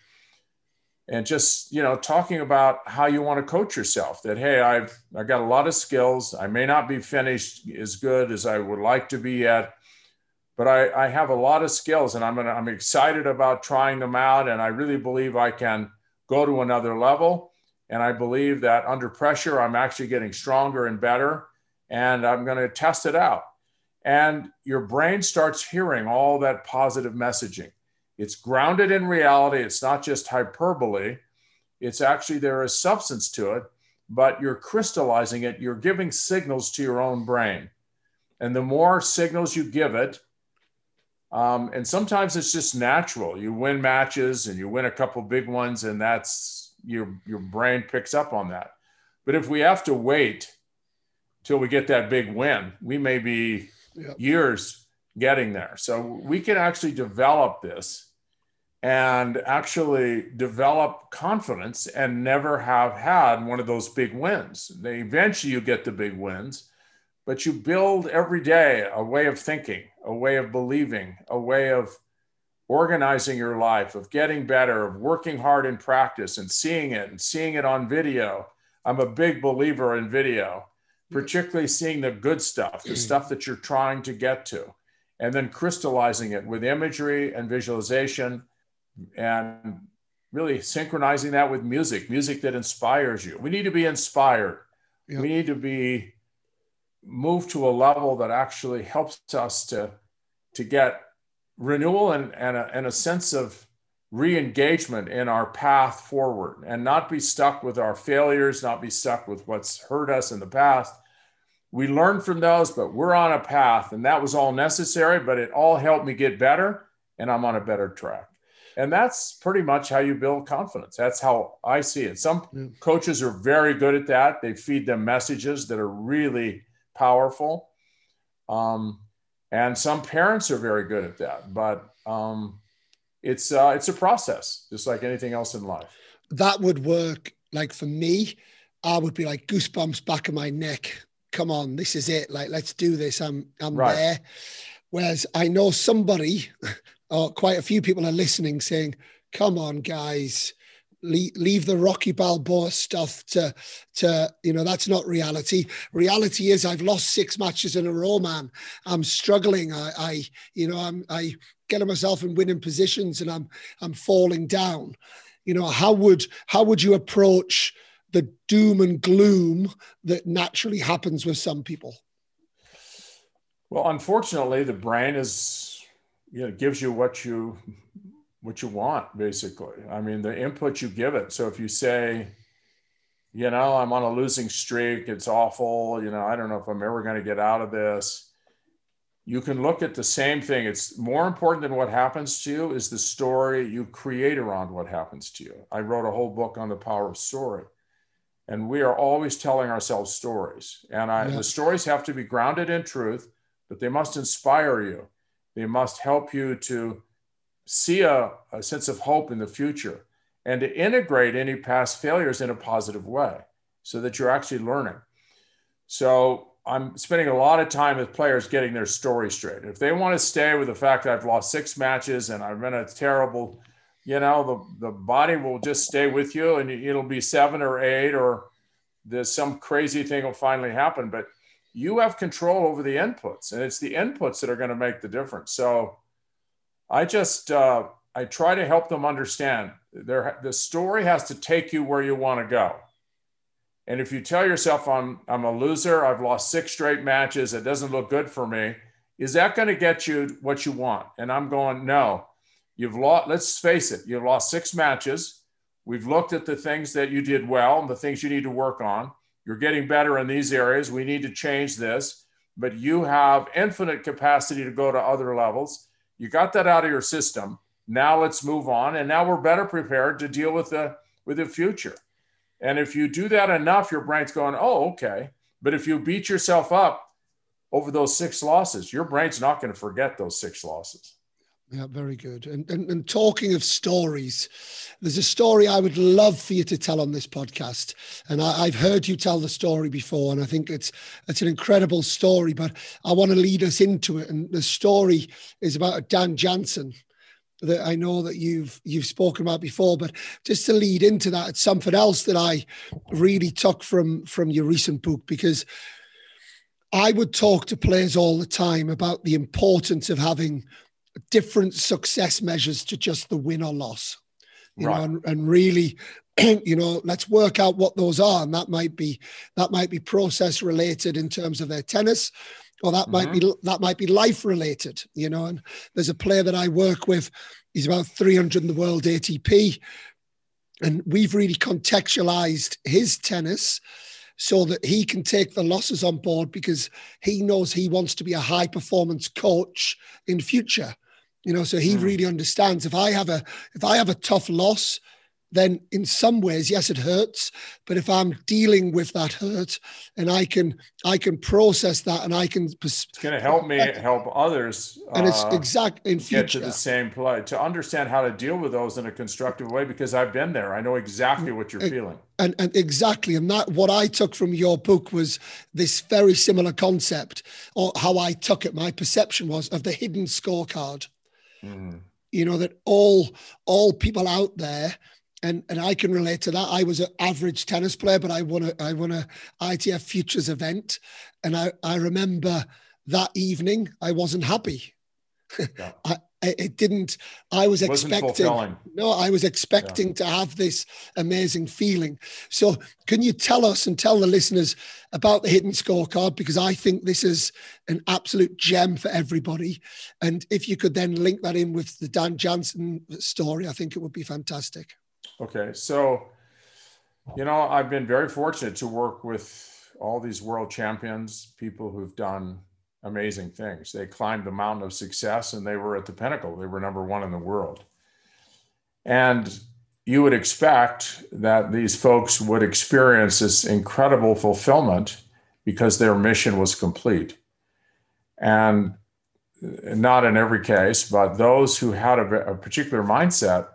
Speaker 2: and just, you know, talking about how you want to coach yourself that, hey, I've, I got a lot of skills. I may not be finished as good as I would like to be yet, but I, I have a lot of skills and I'm, gonna, I'm excited about trying them out. And I really believe I can go to another level. And I believe that under pressure, I'm actually getting stronger and better. And I'm going to test it out and your brain starts hearing all that positive messaging. It's grounded in reality. It's not just hyperbole. It's actually there is substance to it, but you're crystallizing it. You're giving signals to your own brain. And the more signals you give it, um, and sometimes it's just natural. You win matches and you win a couple big ones, and that's your your brain picks up on that. But if we have to wait till we get that big win, we may be yep. years getting there. So we can actually develop this and actually develop confidence and never have had one of those big wins. They eventually you get the big wins, but you build every day a way of thinking, a way of believing, a way of organizing your life, of getting better, of working hard in practice and seeing it and seeing it on video. I'm a big believer in video, particularly seeing the good stuff, the mm-hmm. stuff that you're trying to get to, and then crystallizing it with imagery and visualization and really synchronizing that with music, music that inspires you. We need to be inspired. Yep. We need to be moved to a level that actually helps us to, to get renewal and, and, a, and a sense of re-engagement in our path forward and not be stuck with our failures, not be stuck with what's hurt us in the past. We learned from those, but we're on a path and that was all necessary, but it all helped me get better and I'm on a better track. And that's pretty much how you build confidence. That's how I see it. Some mm. coaches are very good at that. They feed them messages that are really powerful. Um, and some parents are very good at that. But um, it's uh, it's a process, just like anything else in life.
Speaker 3: That would work. Like for me, I would be like goosebumps back of my neck. Come on, this is it. Like let's do this. I'm I'm right. there. Whereas I know somebody [LAUGHS] or quite a few people are listening saying, come on, guys, leave, leave the Rocky Balboa stuff to, to, you know, that's not reality. Reality is I've lost six matches in a row, man. I'm struggling. I, I you know, I'm, I get myself in winning positions and I'm, I'm falling down. You know, how would, how would you approach the doom and gloom that naturally happens with some people?
Speaker 2: Well, unfortunately, the brain is you know, gives you what you what you want basically. I mean the input you give it. So if you say you know i'm on a losing streak it's awful you know i don't know if i'm ever going to get out of this you can look at the same thing. It's more important than what happens to you is the story you create around what happens to you. I wrote a whole book on the power of story and we are always telling ourselves stories. And I, yeah. the stories have to be grounded in truth but they must inspire you. They must help you to see a, a sense of hope in the future and to integrate any past failures in a positive way so that you're actually learning. So I'm spending a lot of time with players getting their story straight. If they want to stay with the fact that I've lost six matches and I've been a terrible, you know, the, the body will just stay with you and it'll be seven or eight or there's some crazy thing will finally happen. But you have control over the inputs and it's the inputs that are going to make the difference so i just uh, i try to help them understand there the story has to take you where you want to go. And if you tell yourself i'm i'm a loser i've lost six straight matches it doesn't look good for me is that going to get you what you want? And i'm going no. You've lost let's face it you've lost six matches. We've looked at the things that you did well and the things you need to work on. You're getting better in these areas. We need to change this, but you have infinite capacity to go to other levels. You got that out of your system. Now let's move on. And now we're better prepared to deal with the with the future. And if you do that enough, your brain's going, oh, okay. But if you beat yourself up over those six losses, your brain's not going to forget those six losses.
Speaker 3: Yeah, very good. And, and, and talking of stories, there's a story I would love for you to tell on this podcast. And I, have heard you tell the story before, and I think it's it's an incredible story. But I want to lead us into it. And the story is about Dan Jansen that I know that you've you've spoken about before. But just to lead into that, it's something else that I really took from from your recent book because I would talk to players all the time about the importance of having different success measures to just the win or loss you right. know and, and really [CLEARS THROAT] you know let's work out what those are and that might be that might be process related in terms of their tennis or that mm-hmm. might be mm-hmm. that might be life related you know and there's a player that i work with he's about 300 in the world atp and we've really contextualized his tennis so that he can take the losses on board because he knows he wants to be a high performance coach in future you know so he mm. really understands if i have a if i have a tough loss then in some ways, yes, it hurts. But if I'm dealing with that hurt and I can I can process that and I can
Speaker 2: It's gonna help me help others
Speaker 3: and it's uh, exact in future.
Speaker 2: get to the same place to understand how to deal with those in a constructive way because I've been there. I know exactly what you're feeling.
Speaker 3: And, and exactly, and that what I took from your book was this very similar concept, or how I took it. My perception was of the hidden scorecard. Mm you know that all all people out there and and I can relate to that. I was an average tennis player, but I won a I won a ITF Futures event, and I I remember that evening I wasn't happy. Yeah. [LAUGHS] I, it didn't. I was expecting. No, I was expecting yeah. to have this amazing feeling. So, can you tell us and tell the listeners about the hidden scorecard? Because I think this is an absolute gem for everybody. And if you could then link that in with the Dan Jansen story, I think it would be fantastic.
Speaker 2: Okay, so you know, I've been very fortunate to work with all these world champions, people who've done amazing things. They climbed the mountain of success and they were at the pinnacle. They were number one in the world. And you would expect that these folks would experience this incredible fulfillment because their mission was complete. And not in every case, but those who had a, a particular mindset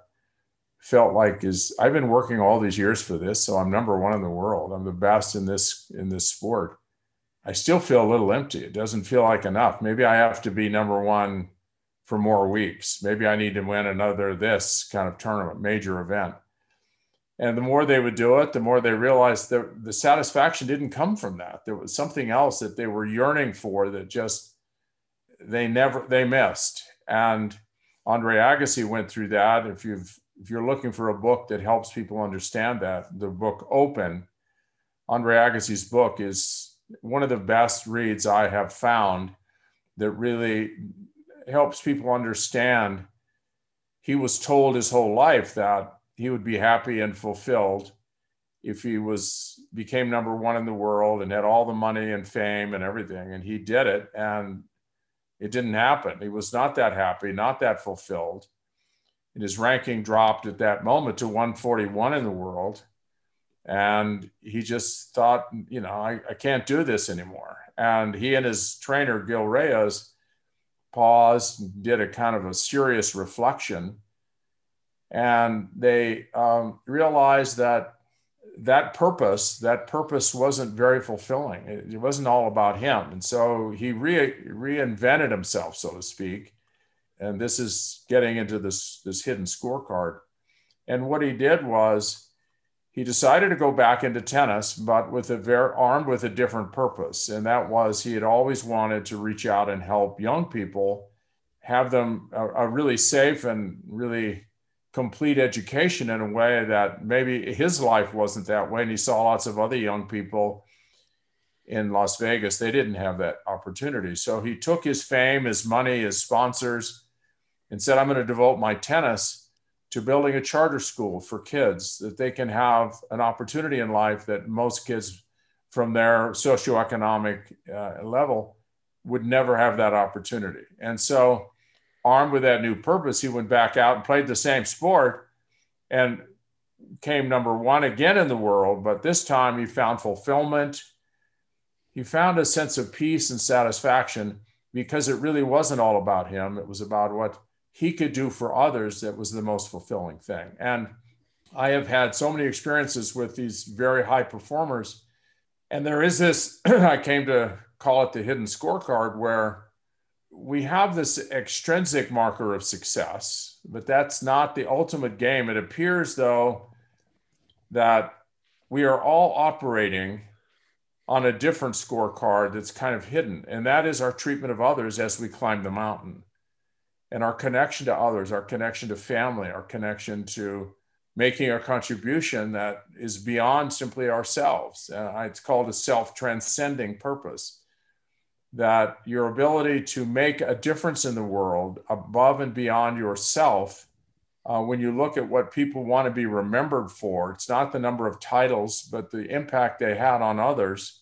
Speaker 2: felt like is I've been working all these years for this, so I'm number one in the world. I'm the best in this in this sport. I still feel a little empty. It doesn't feel like enough. Maybe I have to be number one for more weeks. Maybe I need to win another this kind of tournament, major event. And the more they would do it, the more they realized that the satisfaction didn't come from that. There was something else that they were yearning for that just they never they missed. And Andre Agassi went through that. If you've if you're looking for a book that helps people understand that, the book Open, Andre Agassi's book is one of the best reads I have found that really helps people understand. He was told his whole life that he would be happy and fulfilled if he was became number one in the world and had all the money and fame and everything. And he did it and it didn't happen. He was not that happy not that fulfilled. And his ranking dropped at that moment to 141 in the world and he just thought, you know, I, I can't do this anymore. And he and his trainer, Gil Reyes, paused, and did a kind of a serious reflection. And they um, realized that that purpose, that purpose wasn't very fulfilling. It, it wasn't all about him. And so he re- reinvented himself, so to speak. And this is getting into this, this hidden scorecard. And what he did was, he decided to go back into tennis, but with a very armed with a different purpose. And that was he had always wanted to reach out and help young people have them a, a really safe and really complete education in a way that maybe his life wasn't that way. And he saw lots of other young people in Las Vegas, they didn't have that opportunity. So he took his fame, his money, his sponsors, and said, I'm going to devote my tennis to building a charter school for kids that they can have an opportunity in life that most kids from their socioeconomic uh, level would never have that opportunity. And so, armed with that new purpose, he went back out and played the same sport and came number one again in the world. But this time he found fulfillment. He found a sense of peace and satisfaction because it really wasn't all about him. It was about what he could do for others that was the most fulfilling thing. And I have had so many experiences with these very high performers. And there is this, [CLEARS THROAT] I came to call it the hidden scorecard, where we have this extrinsic marker of success, but that's not the ultimate game. It appears, though, that we are all operating on a different scorecard that's kind of hidden, and that is our treatment of others as we climb the mountain and our connection to others, our connection to family, our connection to making a contribution that is beyond simply ourselves. Uh, it's called a self transcending purpose. That your ability to make a difference in the world above and beyond yourself, uh, when you look at what people want to be remembered for, it's not the number of titles, but the impact they had on others,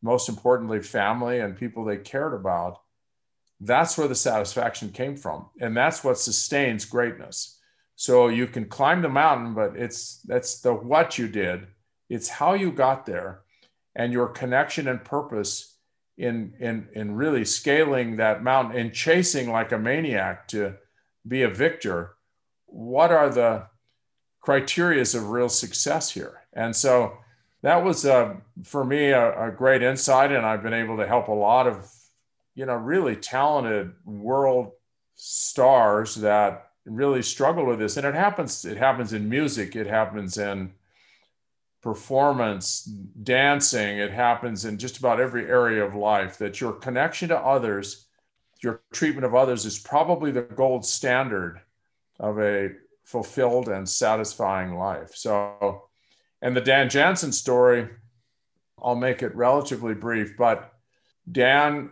Speaker 2: most importantly, family and people they cared about that's where the satisfaction came from. And that's what sustains greatness. So you can climb the mountain, but it's that's the what you did. It's how you got there and your connection and purpose in in in really scaling that mountain and chasing like a maniac to be a victor. What are the criterias of real success here? And so that was uh, for me a, a great insight, and I've been able to help a lot of you know really talented world stars that really struggle with this. And it happens it happens in music it happens in performance dancing it happens in just about every area of life that your connection to others your treatment of others is probably the gold standard of a fulfilled and satisfying life. So and the dan jansen story i'll make it relatively brief but dan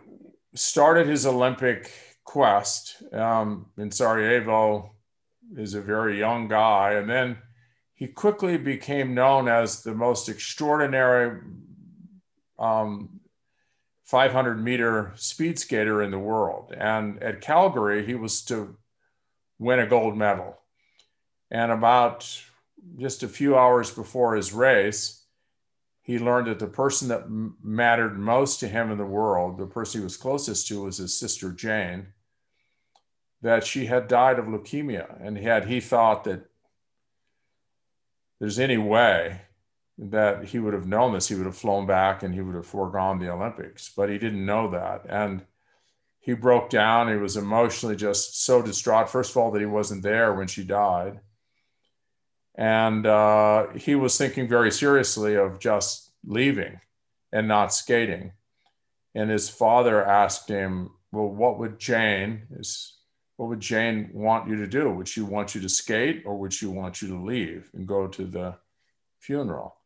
Speaker 2: started his olympic quest um, in Sarajevo is a very young guy. And then he quickly became known as the most extraordinary um, 500 meter speed skater in the world. And at Calgary, he was to win a gold medal. And about just a few hours before his race, he learned that the person that m- mattered most to him in the world, the person he was closest to, was his sister Jane that she had died of leukemia. And had he thought that there's any way that he would have known this, he would have flown back and he would have foregone the Olympics. But he didn't know that. And he broke down. He was emotionally just so distraught. First of all, that he wasn't there when she died. And uh, he was thinking very seriously of just leaving and not skating. And his father asked him, Well, what would Jane, what would Jane want you to do? Would she want you to skate or would she want you to leave and go to the funeral?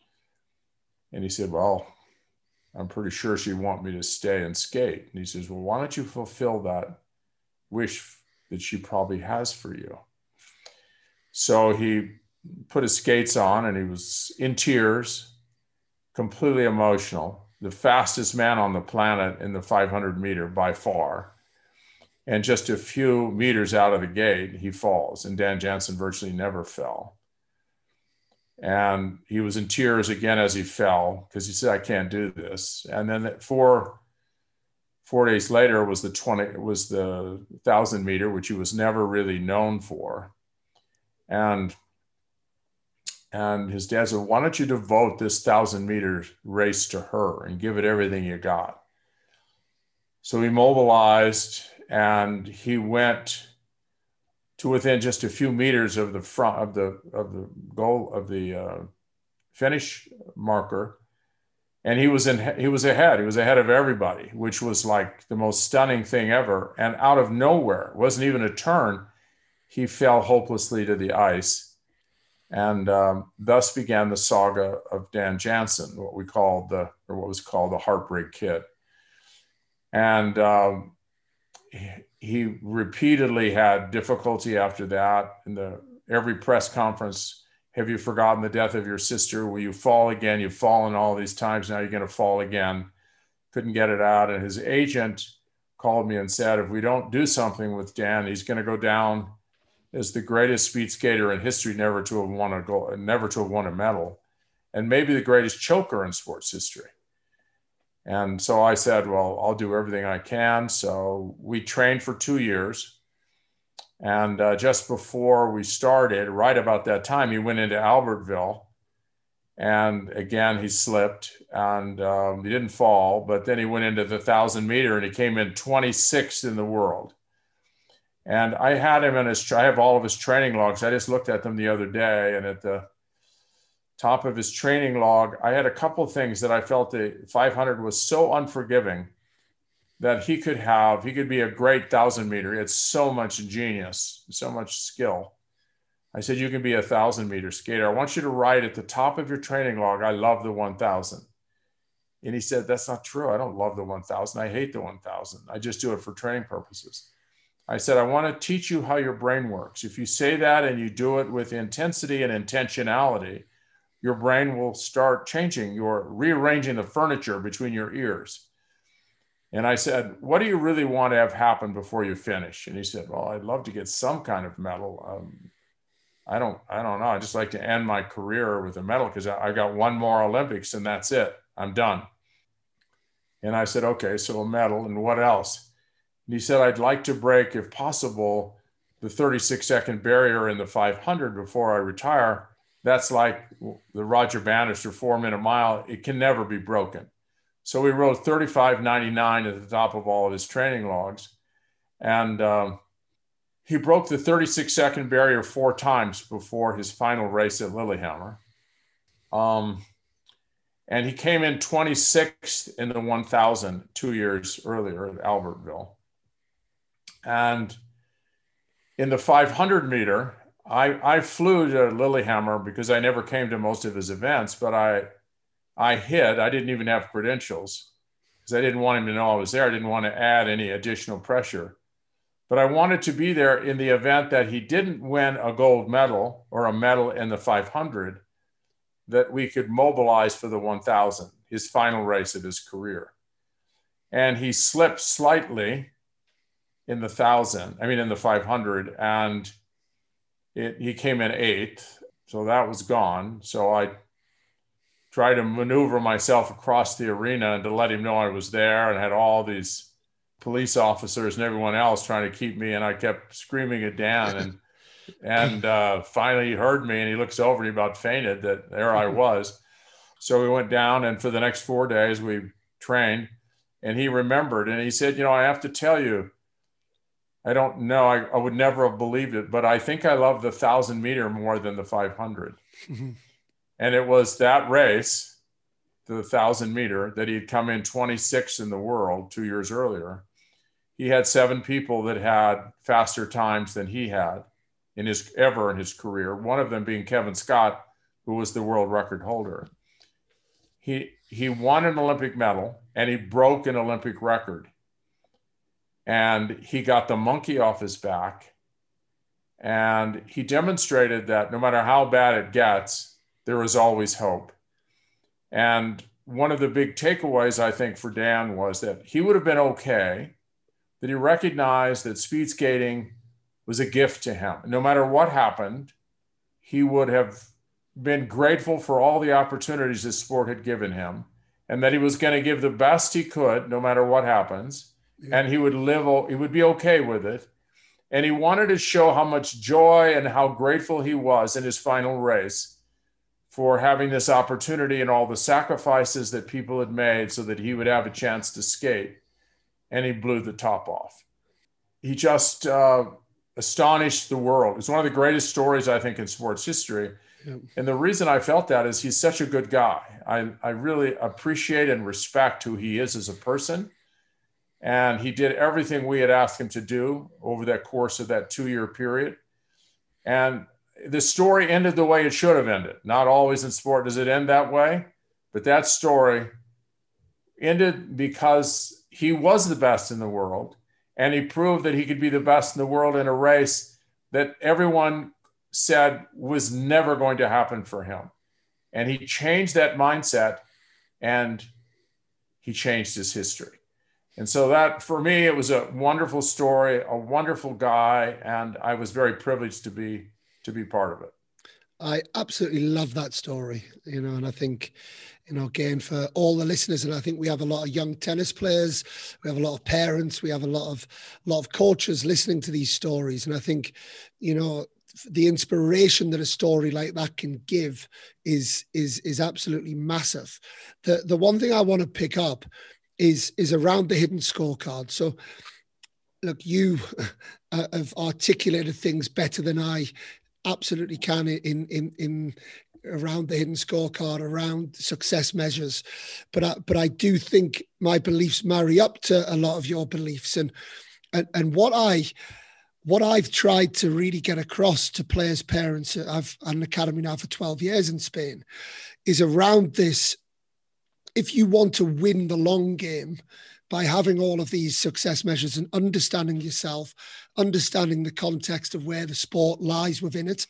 Speaker 2: And he said, Well, I'm pretty sure she'd want me to stay and skate. And he says, Well, why don't you fulfill that wish that she probably has for you? So he put his skates on and he was in tears, completely emotional, the fastest man on the planet in the 500 meter by far and just a few meters out of the gate, he falls. And Dan Jansen virtually never fell. And he was in tears again as he fell because he said, I can't do this. And then four, four days later was the 20, was the thousand meter, which he was never really known for. And and his dad said, Why don't you devote this thousand meter race to her and give it everything you got? So he mobilized and he went to within just a few meters of the front of the of the goal of the uh, finish marker. And he was in he was ahead. He was ahead of everybody which was like the most stunning thing ever. And out of nowhere wasn't even a turn he fell hopelessly to the ice and um, thus began the saga of dan jansen what we called the or what was called the heartbreak kid and um, he repeatedly had difficulty after that. In the every press conference, have you forgotten the death of your sister? Will you fall again? You've fallen all these times. Now you're going to fall again. Couldn't get it out. And his agent called me and said, if we don't do something with Dan, he's going to go down as the greatest speed skater in history, never to have won a gold, never to have won a medal, and maybe the greatest choker in sports history. And so I said, well, I'll do everything I can. So we trained for two years. And uh, just before we started, right about that time, he went into Albertville. And again, he slipped and um, he didn't fall, but then he went into the thousand meter and he came in 26th in the world. And I had him in his, I have all of his training logs. I just looked at them the other day and at the top of his training log, I had a couple things that I felt the 500 was so unforgiving that he could have, he could be a great thousand meter. It's so much genius, so much skill. I said, You can be a thousand meter skater. I want you to write at the top of your training log, I love the 1000. And he said, That's not true. I don't love the 1000. I hate the 1000. I just do it for training purposes. I said, I want to teach you how your brain works. If you say that and you do it with intensity and intentionality, your brain will start changing. You're rearranging the furniture between your ears. And I said, What do you really want to have happen before you finish? And he said, Well, I'd love to get some kind of medal. Um, I don't, I don't know. I just like to end my career with a medal because I, I got one more Olympics and that's it. I'm done. And I said, okay, so a medal and what else? And he said, I'd like to break, if possible, the 36 second barrier in the 500 before I retire. That's like the Roger Bannister four minute mile. It can never be broken. So we wrote 35.99 at the top of all of his training logs. And um, he broke the 36 second barrier four times before his final race at Lillehammer. Um, and he came in 26th in the 1000 two years earlier at Albertville. And in the 500 meter, I, I flew to Lillehammer because I never came to most of his events, but I, I hid. I didn't even have credentials because I didn't want him to know I was there. I didn't want to add any additional pressure. But I wanted to be there in the event that he didn't win a gold medal or a medal in the 500, that we could mobilize for the 1000, his final race of his career. And he slipped slightly in the 1000, I mean, in the 500, and it, he came in eighth. So that was gone. So I tried to maneuver myself across the arena and to let him know I was there and had all these police officers and everyone else trying to keep me. And I kept screaming at Dan and, [LAUGHS] and uh, finally he heard me and he looks over and he about fainted that there I [LAUGHS] was. So we went down and for the next four days we trained and he remembered and he said, you know, I have to tell you, I don't know. I, I would never have believed it, but I think I love the thousand meter more than the 500. Mm-hmm. and it was that race, the thousand meter, that he had come in 26th in the world two years earlier. He had seven people that had faster times than he had in his ever in his career. One of them being Kevin Scott, who was the world record holder. He he won an Olympic medal and he broke an Olympic record and he got the monkey off his back. And he demonstrated that no matter how bad it gets, there is always hope. And one of the big takeaways, I think, for Dan was that he would have been okay, that he recognized that speed skating was a gift to him. No matter what happened, he would have been grateful for all the opportunities this sport had given him, and that he was going to give the best he could, no matter what happens and he would live he would be okay with it. And he wanted to show how much joy and how grateful he was in his final race for having this opportunity and all the sacrifices that people had made so that he would have a chance to skate. And he blew the top off. He just uh, astonished the world. It's one of the greatest stories i think in sports history. And the reason i felt that is he's such a good guy. I, I really appreciate and respect who he is as a person and he did everything we had asked him to do over that course of that two year period. And the story ended the way it should have ended. Not always in sport does it end that way, but that story ended because he was the best in the world and he proved that he could be the best in the world in a race that everyone said was never going to happen for him. And he changed that mindset and he changed his history. And so that for me, it was a wonderful story, a wonderful guy, and I was very privileged to be to be part of it.
Speaker 3: I absolutely love that story, you know, and I think, you know, again for all the listeners, and I think we have a lot of young tennis players, we have a lot of parents, we have a lot of lot of coaches listening to these stories, and I think, you know, the inspiration that a story like that can give is is is absolutely massive. The the one thing I want to pick up is is around the hidden scorecard. So, look, you [LAUGHS] uh, have articulated things better than I absolutely can in in in around the hidden scorecard, around success measures. But I, but I do think my beliefs marry up to a lot of your beliefs, and and and what I what I've tried to really get across to players' parents, I've an academy now for 12 years in Spain, is around this if you want to win the long game by having all of these success measures and understanding yourself, understanding the context of where the sport lies within it,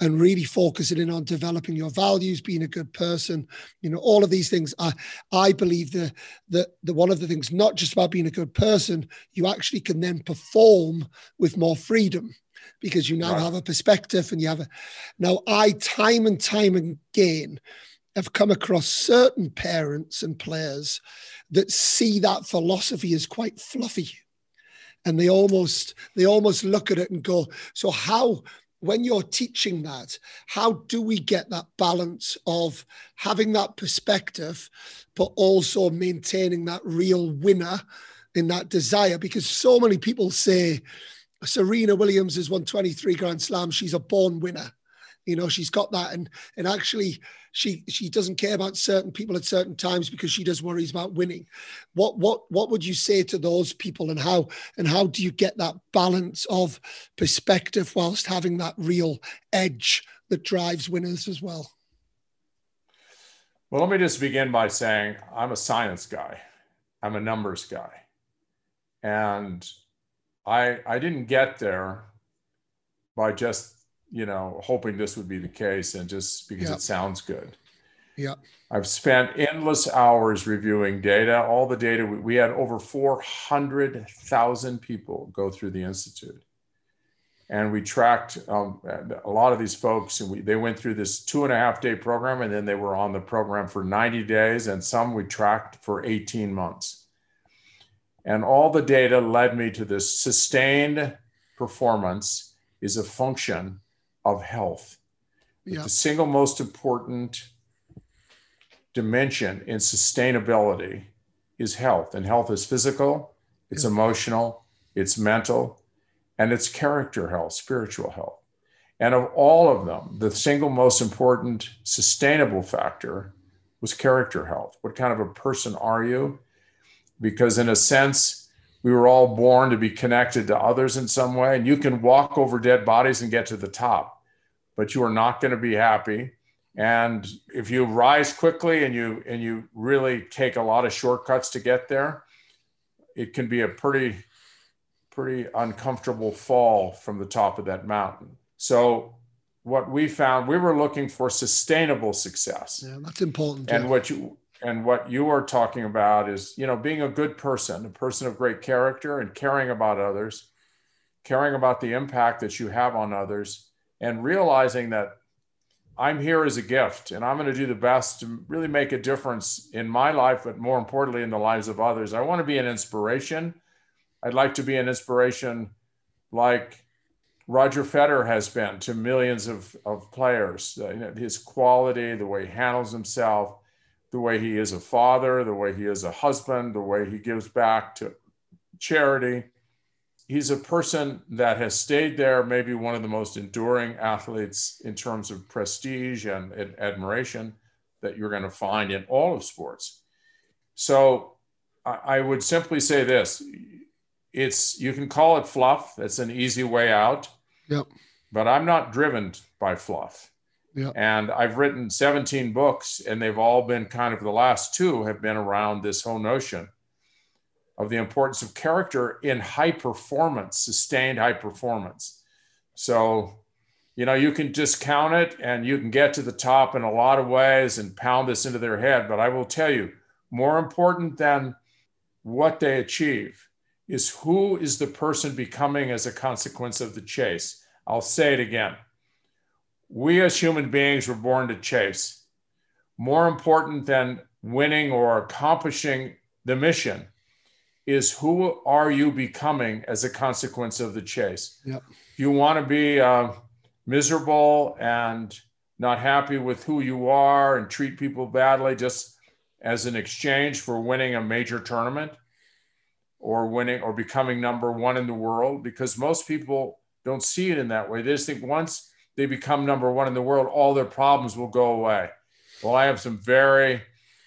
Speaker 3: and really focusing in on developing your values, being a good person, you know, all of these things. I I believe that the, the one of the things, not just about being a good person, you actually can then perform with more freedom because you now right. have a perspective and you have a. Now, I, time and time again, have come across certain parents and players that see that philosophy as quite fluffy and they almost they almost look at it and go so how when you're teaching that how do we get that balance of having that perspective but also maintaining that real winner in that desire because so many people say Serena Williams has won 23 Grand Slams. She's a born winner. You know, she's got that, and and actually, she she doesn't care about certain people at certain times because she does worries about winning. What what what would you say to those people, and how and how do you get that balance of perspective whilst having that real edge that drives winners as well?
Speaker 2: Well, let me just begin by saying I'm a science guy. I'm a numbers guy. And I I didn't get there by just you know hoping this would be the case and just because yeah. it sounds good.
Speaker 3: Yeah.
Speaker 2: I've spent endless hours reviewing data. All the data we, we had over four hundred thousand people go through the institute, and we tracked um, a lot of these folks. And we, they went through this two and a half day program, and then they were on the program for ninety days, and some we tracked for eighteen months. And all the data led me to this sustained performance is a function of health. Yeah. The single most important dimension in sustainability is health. And health is physical, it's yeah. emotional, it's mental, and it's character health, spiritual health. And of all of them, the single most important sustainable factor was character health. What kind of a person are you? because in a sense we were all born to be connected to others in some way and you can walk over dead bodies and get to the top but you are not going to be happy. And if you rise quickly and you and you really take a lot of shortcuts to get there it can be a pretty pretty uncomfortable fall from the top of that mountain. So what we found we were looking for sustainable success.
Speaker 3: Yeah that's important
Speaker 2: and what you and what you are talking about is you know being a good person a person of great character and caring about others caring about the impact that you have on others and realizing that i'm here as a gift and i'm going to do the best to really make a difference in my life but more importantly in the lives of others. I want to be an inspiration. I'd like to be an inspiration like roger federer has been to millions of, of players. Uh, his quality the way he handles himself the way he is a father, the way he is a husband, the way he gives back to charity. He's a person that has stayed there, maybe one of the most enduring athletes in terms of prestige and, and admiration that you're going to find in all of sports. So I, I would simply say this it's you can call it fluff, that's an easy way out.
Speaker 3: Yep.
Speaker 2: But I'm not driven by fluff.
Speaker 3: Yeah.
Speaker 2: And I've written 17 books, and they've all been kind of the last two have been around this whole notion of the importance of character in high performance, sustained high performance. So, you know, you can discount it and you can get to the top in a lot of ways and pound this into their head. But I will tell you, more important than what they achieve is who is the person becoming as a consequence of the chase. I'll say it again we as human beings were born to chase. More important than winning or accomplishing the mission is who are you becoming as a consequence of the chase?
Speaker 3: Yep.
Speaker 2: You want to be uh, miserable and not happy with who you are and treat people badly just as an exchange for winning a major tournament or winning or becoming number one in the world, because most people don't see it in that way. They just think once they become number one in the world, all their problems will go away. Well, I have some very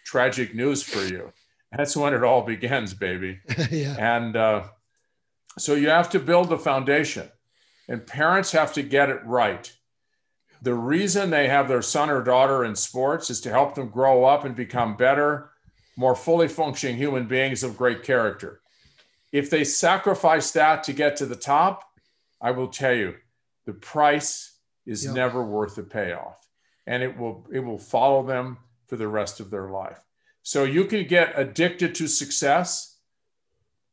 Speaker 2: tragic news for you. That's when it all begins, baby. [LAUGHS]
Speaker 3: yeah.
Speaker 2: And uh, so you have to build the foundation, and parents have to get it right. The reason they have their son or daughter in sports is to help them grow up and become better, more fully functioning human beings of great character. If they sacrifice that to get to the top, I will tell you the price is never worth the payoff and it will it will follow them for the rest of their life so you can get addicted to success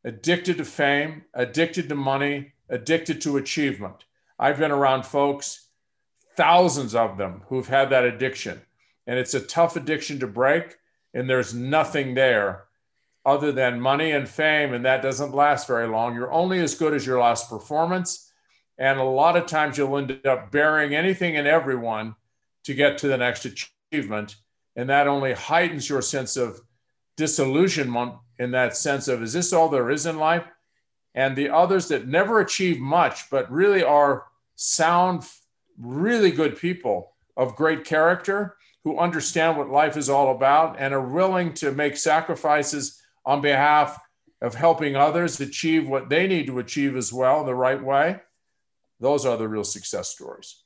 Speaker 2: addicted to fame addicted to money addicted to achievement I've been around folks, thousands of them, who've had that addiction. And it's a tough addiction to break. And there's nothing there other than money and fame. And that doesn't last very long. You're only as good as your last performance. And a lot of times you'll end up burying anything and everyone to get to the next achievement. And that only heightens your sense of disillusionment in that sense of, is this all there is in life? And the others that never achieve much, but really are sound, really good people of great character who understand what life is all about and are willing to make sacrifices on behalf of helping others achieve what they need to achieve as well the right way. Those are the real success stories.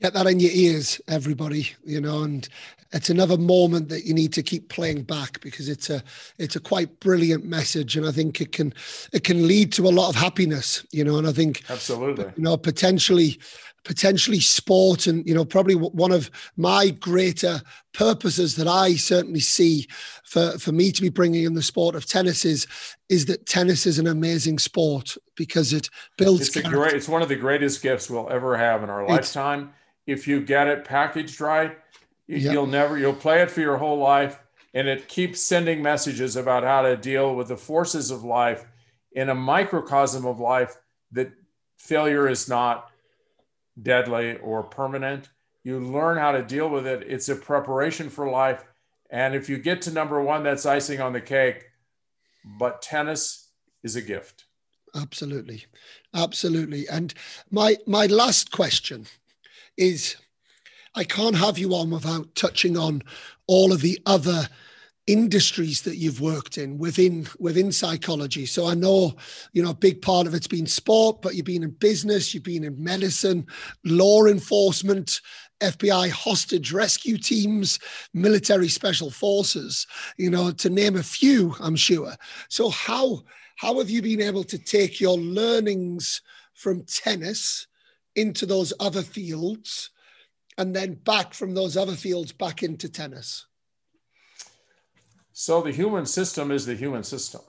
Speaker 3: Get that in your ears everybody you know and it's another moment that you need to keep playing back because it's a it's a quite brilliant message and i think it can it can lead to a lot of happiness you know and i think
Speaker 2: absolutely.
Speaker 3: you know potentially potentially sport and you know probably one of my greater purposes that i certainly see for for me to be bringing in the sport of tennis is is that tennis is an amazing sport because it builds
Speaker 2: it's a great it's one of the greatest gifts we'll ever have in our it's, lifetime if you get it packaged right, yep. you'll never you'll play it for your whole life and it keeps sending messages about how to deal with the forces of life in a microcosm of life that failure is not deadly or permanent. You learn how to deal with it. It's a preparation for life. And if you get to number one, that's icing on the cake. But tennis is a gift.
Speaker 3: Absolutely. Absolutely. And my my last question is I can't have you on without touching on all of the other industries that you've worked in within within psychology so i know you know a big part of it's been sport but you've been in business you've been in medicine law enforcement fbi hostage rescue teams military special forces you know to name a few i'm sure so how how have you been able to take your learnings from tennis into those other fields and then back from those other fields back into tennis?
Speaker 2: So the human system is the human system.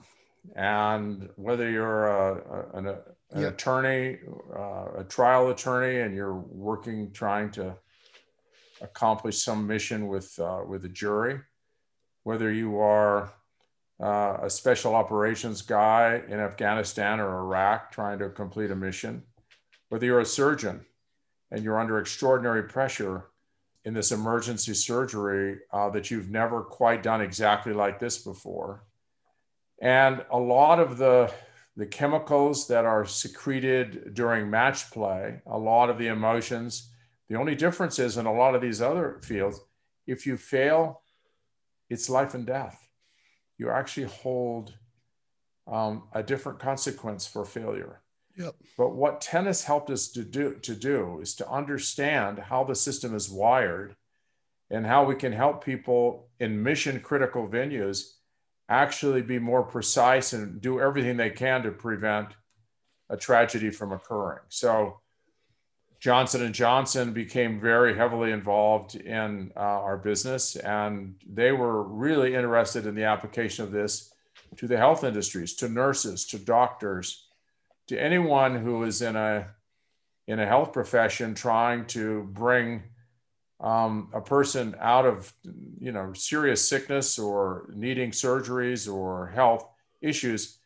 Speaker 2: And whether you're a, a, an, an yeah. attorney, uh, a trial attorney, and you're working trying to accomplish some mission with, uh, with a jury, whether you are uh, a special operations guy in Afghanistan or Iraq trying to complete a mission, whether you're a surgeon and you're under extraordinary pressure in this emergency surgery uh, that you've never quite done exactly like this before. And a lot of the, the chemicals that are secreted during match play, a lot of the emotions, the only difference is in a lot of these other fields, if you fail, it's life and death. You actually hold um, a different consequence for failure.
Speaker 3: Yep.
Speaker 2: But what tennis helped us to do to do is to understand how the system is wired and how we can help people in mission critical venues actually be more precise and do everything they can to prevent a tragedy from occurring. So Johnson and Johnson became very heavily involved in uh, our business, and they were really interested in the application of this to the health industries, to nurses, to doctors, to anyone who is in a in a health profession trying to bring um, a person out of you know serious sickness or needing surgeries or health issues.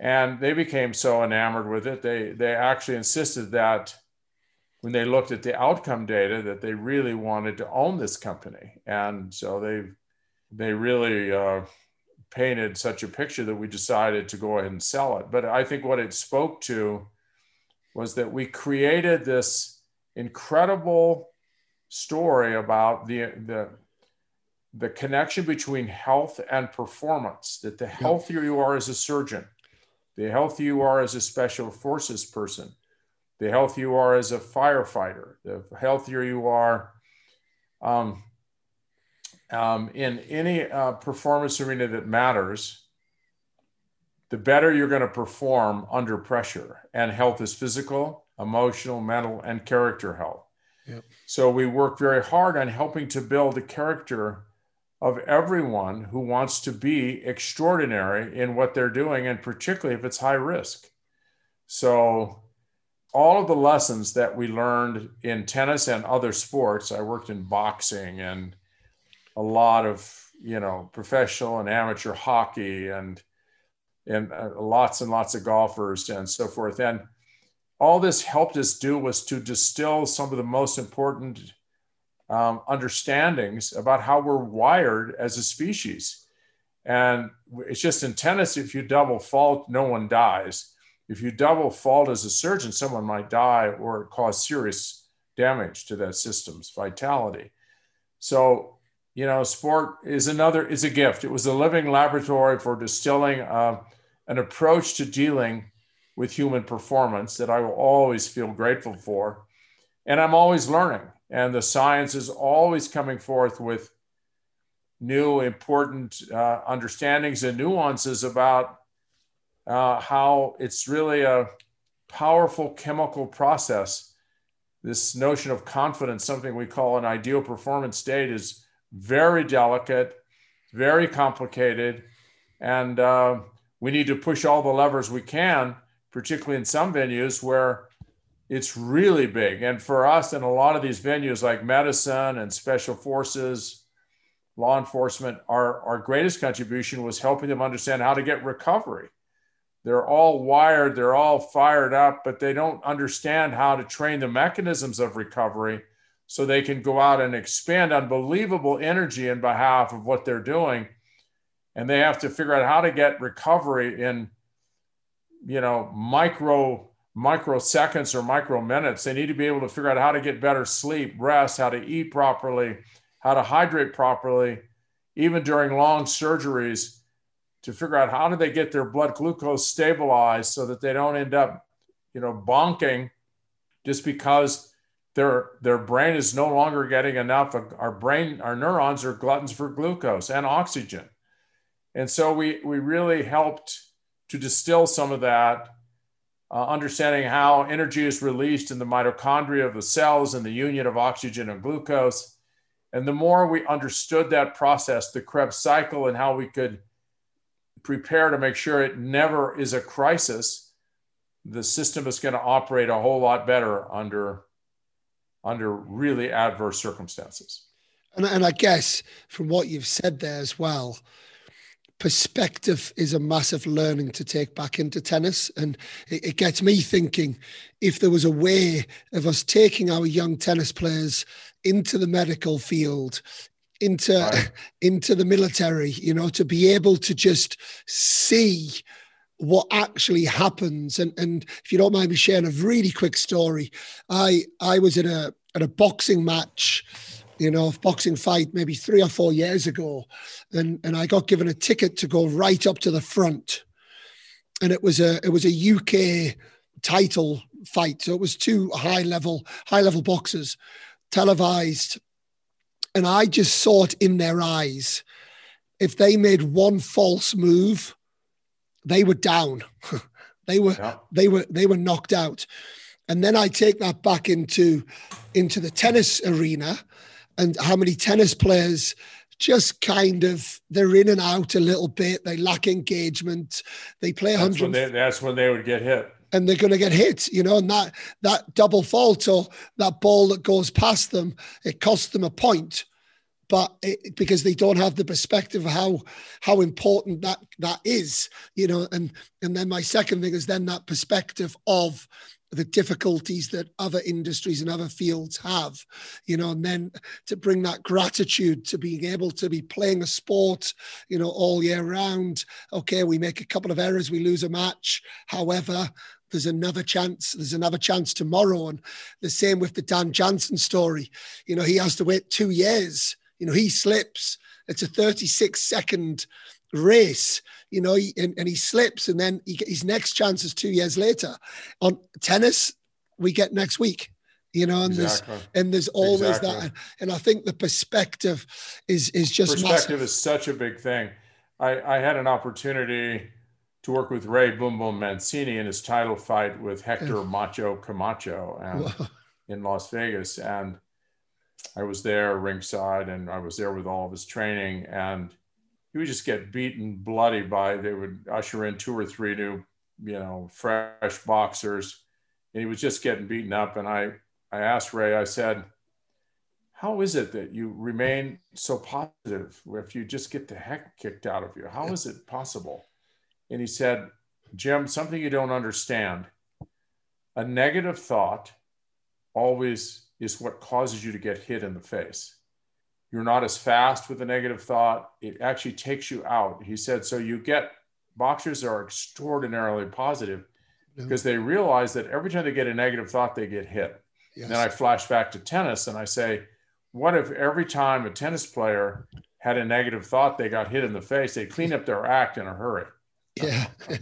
Speaker 2: And they became so enamored with it they they actually insisted that when they looked at the outcome data that they really wanted to own this company and so they they really uh, painted such a picture that we decided to go ahead and sell it. But I think what it spoke to was that we created this incredible story about the, the, the connection between health and performance, that the healthier you are as a surgeon, the healthier you are as a special forces person, the healthier you are as a firefighter, the healthier you are um, um, in any uh, performance arena that matters, the better you're going to perform under pressure. And health is physical, emotional, mental, and character health. Yep. So we work very hard on helping to build the character of everyone who wants to be extraordinary in what they're doing, and particularly if it's high risk. So all of the lessons that we learned in tennis and other sports. I worked in boxing and a lot of you know professional and amateur hockey and and uh, lots and lots of golfers and so forth. And all this helped us do was to distill some of the most important um, understandings about how we're wired as a species. And it's just in tennis, if you double fault, no one dies. If you double fault as a surgeon, someone might die or cause serious damage to that system's vitality. So, you know, sport is another is a gift. It was a living laboratory for distilling uh, an approach to dealing with human performance that I will always feel grateful for. And I'm always learning, and the science is always coming forth with new important uh, understandings and nuances about uh, how it's really a powerful chemical process. This notion of confidence, something we call an ideal performance state, is very delicate, very complicated, and uh, we need to push all the levers we can, particularly in some venues where it's really big. And for us, in a lot of these venues like medicine and special forces, law enforcement, our, our greatest contribution was helping them understand how to get recovery. They're all wired, they're all fired up, but they don't understand how to train the mechanisms of recovery so they can go out and expand unbelievable energy in behalf of what they're doing. And they have to figure out how to get recovery in you know micro microseconds or micro minutes they need to be able to figure out how to get better sleep rest how to eat properly how to hydrate properly even during long surgeries to figure out how do they get their blood glucose stabilized so that they don't end up you know bonking just because their their brain is no longer getting enough our brain our neurons are gluttons for glucose and oxygen and so we, we really helped to distill some of that, uh, understanding how energy is released in the mitochondria of the cells and the union of oxygen and glucose. And the more we understood that process, the Krebs cycle, and how we could prepare to make sure it never is a crisis, the system is going to operate a whole lot better under, under really adverse circumstances.
Speaker 3: And, and I guess from what you've said there as well, perspective is a massive learning to take back into tennis. And it, it, gets me thinking if there was a way of us taking our young tennis players into the medical field, into right. [LAUGHS] into the military, you know, to be able to just see what actually happens. And and if you don't mind me sharing a really quick story, I I was at a at a boxing match you know, boxing fight maybe three or four years ago, and and I got given a ticket to go right up to the front, and it was a it was a UK title fight, so it was two high level high level boxers, televised, and I just saw it in their eyes. If they made one false move, they were down. [LAUGHS] they were yeah. they were they were knocked out. And then I take that back into into the tennis arena and how many tennis players just kind of they're in and out a little bit. They lack engagement. They play
Speaker 2: that's when they, that's when they would get hit.
Speaker 3: And they're going to get hit, you know, and that that double fault or that ball that goes past them, it costs them a point, but it, because they don't have the perspective of how how important that that is, you know. And and then my second thing is then that perspective of the difficulties that other industries and other fields have, you know, and then to bring that gratitude to being able to be playing a sport, you know, all year round. Okay, we make a couple of errors, we lose a match. However, there's another chance. There's another chance tomorrow. And the same with the Dan Jansen story. You know, he has to wait two years. You know, he slips. It's a 36 second race, you know, and, and he slips, and then he, his next chance is two years later. On tennis, we get next week you know and exactly. there's and there's always exactly. that and i think the perspective is is just
Speaker 2: perspective massive. is such a big thing i i had an opportunity to work with ray boom boom mancini in his title fight with hector macho camacho and, in las vegas and i was there ringside and i was there with all of his training and he would just get beaten bloody by they would usher in two or three new you know fresh boxers and he was just getting beaten up. And I, I asked Ray, I said, how is it that you remain so positive if you just get the heck kicked out of you? How is it possible? And he said, Jim, something you don't understand. A negative thought always is what causes you to get hit in the face. You're not as fast with a negative thought. It actually takes you out. He said, so you get boxers are extraordinarily positive because they realize that every time they get a negative thought, they get hit. Yes. then I flash back to tennis and I say, what if every time a tennis player had a negative thought, they got hit in the face, they clean up their act in a hurry?
Speaker 3: Yeah, [LAUGHS]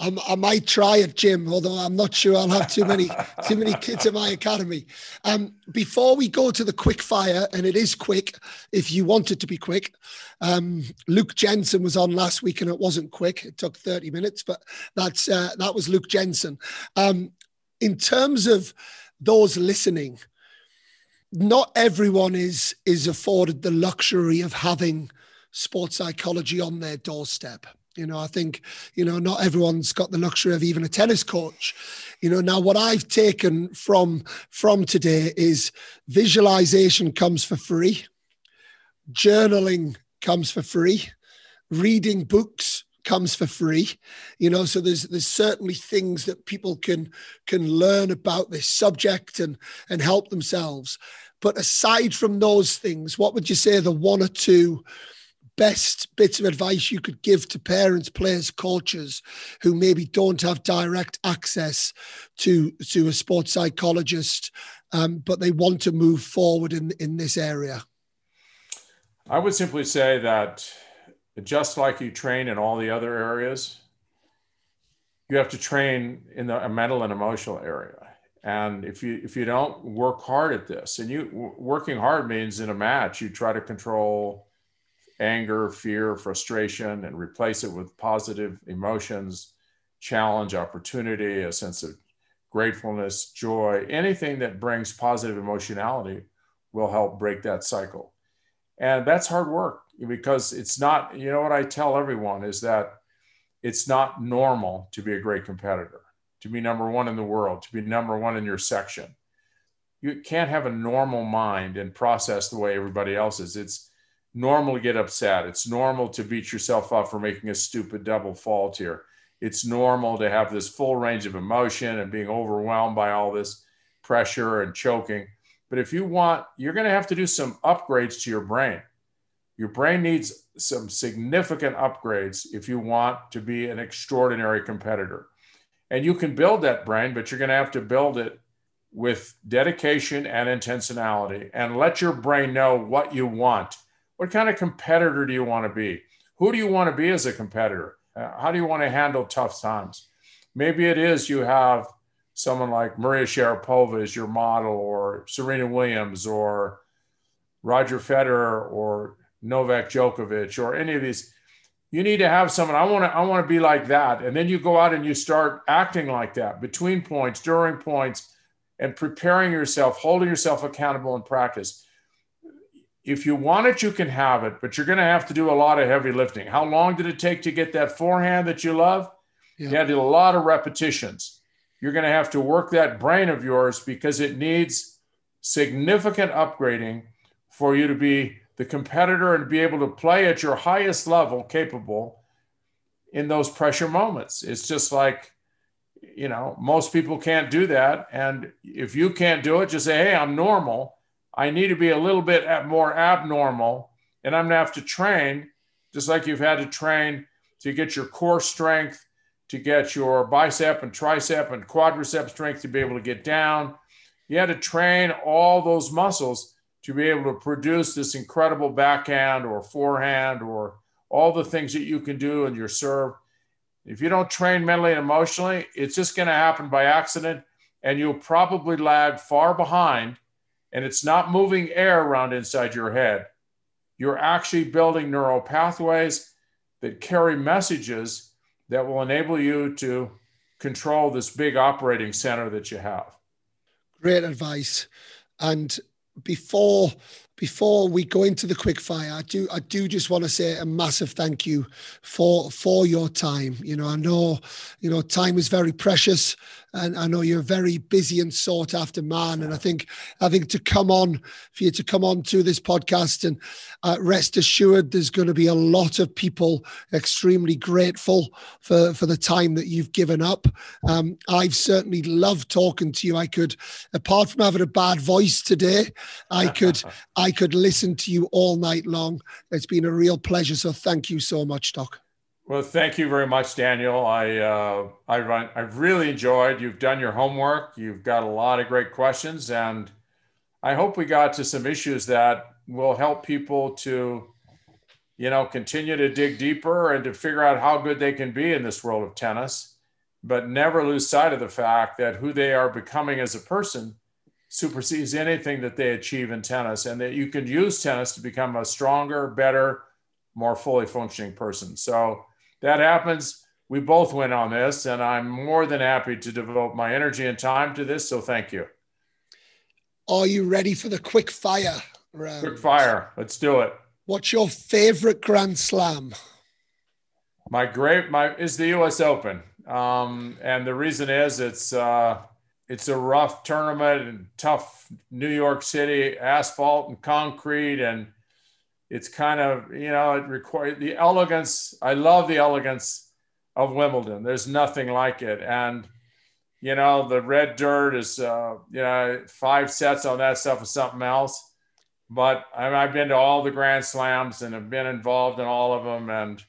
Speaker 3: I, I, might try it, Jim. Although I'm not sure I'll have too many too many kids in my academy. Um, before we go to the quick fire, and it is quick if you want it to be quick. Um, Luke Jensen was on last week, and it wasn't quick. It took 30 minutes, but that's uh, that was Luke Jensen. Um, in terms of those listening, not everyone is is afforded the luxury of having sports psychology on their doorstep. You know, I think, you know, not everyone's got the luxury of even a tennis coach. You know, now what I've taken from from today is visualization comes for free, journaling comes for free, reading books comes for free. You know, so there's there's certainly things that people can can learn about this subject and and help themselves. But aside from those things, what would you say the one or two best bits of advice you could give to parents, players, coaches who maybe don't have direct access to to a sports psychologist, um, but they want to move forward in in this area?
Speaker 2: I would simply say that just like you train in all the other areas, you have to train in the mental and emotional area. And if you if you don't work hard at this, and you working hard means in a match you try to control anger, fear, frustration, and replace it with positive emotions, challenge, opportunity, a sense of gratefulness, joy, anything that brings positive emotionality will help break that cycle. And that's hard work because it's not, you know, what I tell everyone is that it's not normal to be a great competitor, to be number one in the world, to be number one in your section. You can't have a normal mind and process the way everybody else is. It's normal to get upset. It's normal to beat yourself up for making a stupid double fault here. It's normal to have this full range of emotion and being overwhelmed by all this pressure and choking. But if you want, you're going to have to do some upgrades to your brain. Your brain needs some significant upgrades if you want to be an extraordinary competitor. And you can build that brain, but you're going to have to build it with dedication and intentionality and let your brain know what you want what kind of competitor do you want to be? Who do you want to be as a competitor? Uh, how do you want to handle tough times? Maybe it is you have someone like Maria Sharapova as your model, or Serena Williams, or Roger Federer, or Novak Djokovic, or any of these. You need to have someone. I want to. I want to be like that, and then you go out and you start acting like that between points, during points, and preparing yourself, holding yourself accountable in practice if you want it, you can have it, but you're going to have to do a lot of heavy lifting. How long did it take to get that forehand that you love? Yeah. You had a lot of repetitions. You're going to have to work that brain of yours because it needs significant upgrading for you to be the competitor and be able to play at your highest level capable in those pressure moments. It's just like, you know, most people can't do that. And if you can't do it, just say, hey, I'm normal I need to be a little bit more abnormal, and I'm gonna have to train, just like you've had to train to get your core strength, to get your bicep and tricep and quadricep strength to be able to get down. You had to train all those muscles to be able to produce this incredible backhand or forehand or all the things that you can do in your serve. If you don't train mentally and emotionally, it's just going to happen by accident, and you'll probably lag far behind and it's not moving air around inside your head. You're actually building neural pathways that carry messages that will enable you to control this big operating center that you have.
Speaker 3: Great advice. And before before we go into the quick fire, I do I do just want to say a massive thank you for for your time. You know, I know, you know, time is very precious and I know you're a very busy and sought after man. And I think I think to come on for you to come on to this podcast and uh, rest assured, there's going to be a lot of people extremely grateful for for the time that you've given up. Um, I've certainly loved talking to you. I could, apart from having a bad voice today, I [LAUGHS] could I could listen to you all night long. It's been a real pleasure. So thank you so much, Doc.
Speaker 2: Well, thank you very much, Daniel. I uh, I I've really enjoyed. You've done your homework. You've got a lot of great questions, and I hope we got to some issues that will help people to, you know, continue to dig deeper and to figure out how good they can be in this world of tennis, but never lose sight of the fact that who they are becoming as a person supersedes anything that they achieve in tennis, and that you can use tennis to become a stronger, better, more fully functioning person. So that happens, we both win on this, and I'm more than happy to devote my energy and time to this. So thank you.
Speaker 3: Are you ready for the quick fire round?
Speaker 2: Quick fire. Let's do it.
Speaker 3: What's your favorite Grand Slam?
Speaker 2: My great my is the U.S. Open, um, and the reason is it's uh, it's a rough tournament and tough New York City asphalt and concrete and it's kind of you know it requires the elegance i love the elegance of wimbledon there's nothing like it and you know the red dirt is uh, you know five sets on that stuff is something else but I have been to all the grand slams and have been involved in all of them and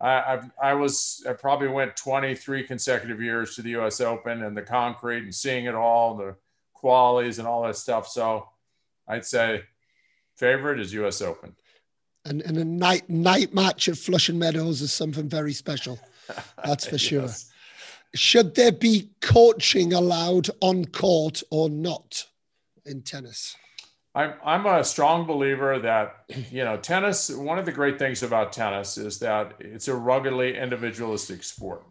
Speaker 2: I, I've, I was I probably went 23 consecutive years to the U.S. Open and the concrete and seeing it all, the qualities and all that stuff. So I'd say favorite is U.S. Open.
Speaker 3: And, and a night night match at Flushing Meadows is something very special. That's for [LAUGHS] sure. yes. Should there be coaching allowed on court or not in tennis?
Speaker 2: I'm, I'm a strong believer that, you know, tennis, one of the great things about tennis is that it's a ruggedly individualistic sport.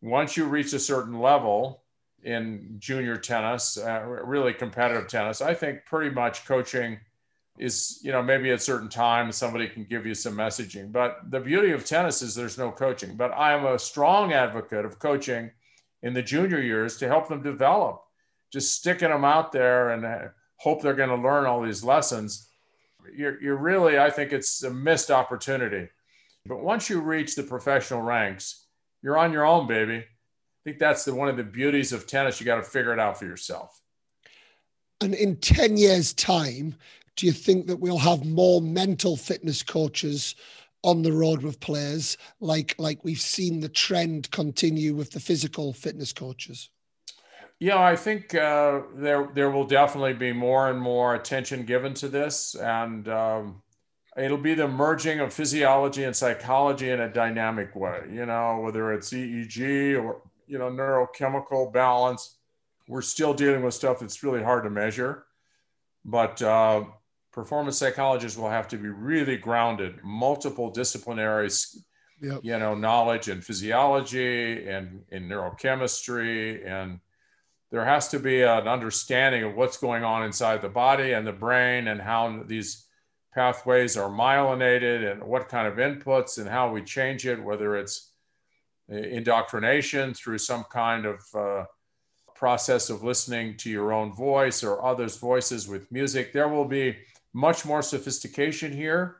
Speaker 2: Once you reach a certain level in junior tennis, uh, really competitive tennis, I think pretty much coaching is you know maybe at certain times somebody can give you some messaging. But the beauty of tennis is there's no coaching. But i am a strong advocate of coaching in the junior years to help them develop. Just sticking them out there and uh, hope they're going to learn all these lessons. You're, you're really i think it's a missed opportunity. But once you reach the professional ranks you're on your own baby. I think that's the one of the beauties of tennis. You got to figure it out for yourself.
Speaker 3: And in 10 years time do you think that we'll have more mental fitness coaches on the road with players, like like we've seen the trend continue with the physical fitness coaches?
Speaker 2: Yeah, I think uh, there there will definitely be more and more attention given to this, and um, it'll be the merging of physiology and psychology in a dynamic way. You know, whether it's EEG or you know neurochemical balance, we're still dealing with stuff that's really hard to measure, but uh, performance psychologists will have to be really grounded, multiple disciplinary, yep. you know, knowledge in physiology and in neurochemistry, and there has to be an understanding of what's going on inside the body and the brain and how these pathways are myelinated and what kind of inputs and how we change it, whether it's indoctrination through some kind of uh, process of listening to your own voice or others' voices with music. There will be much more sophistication here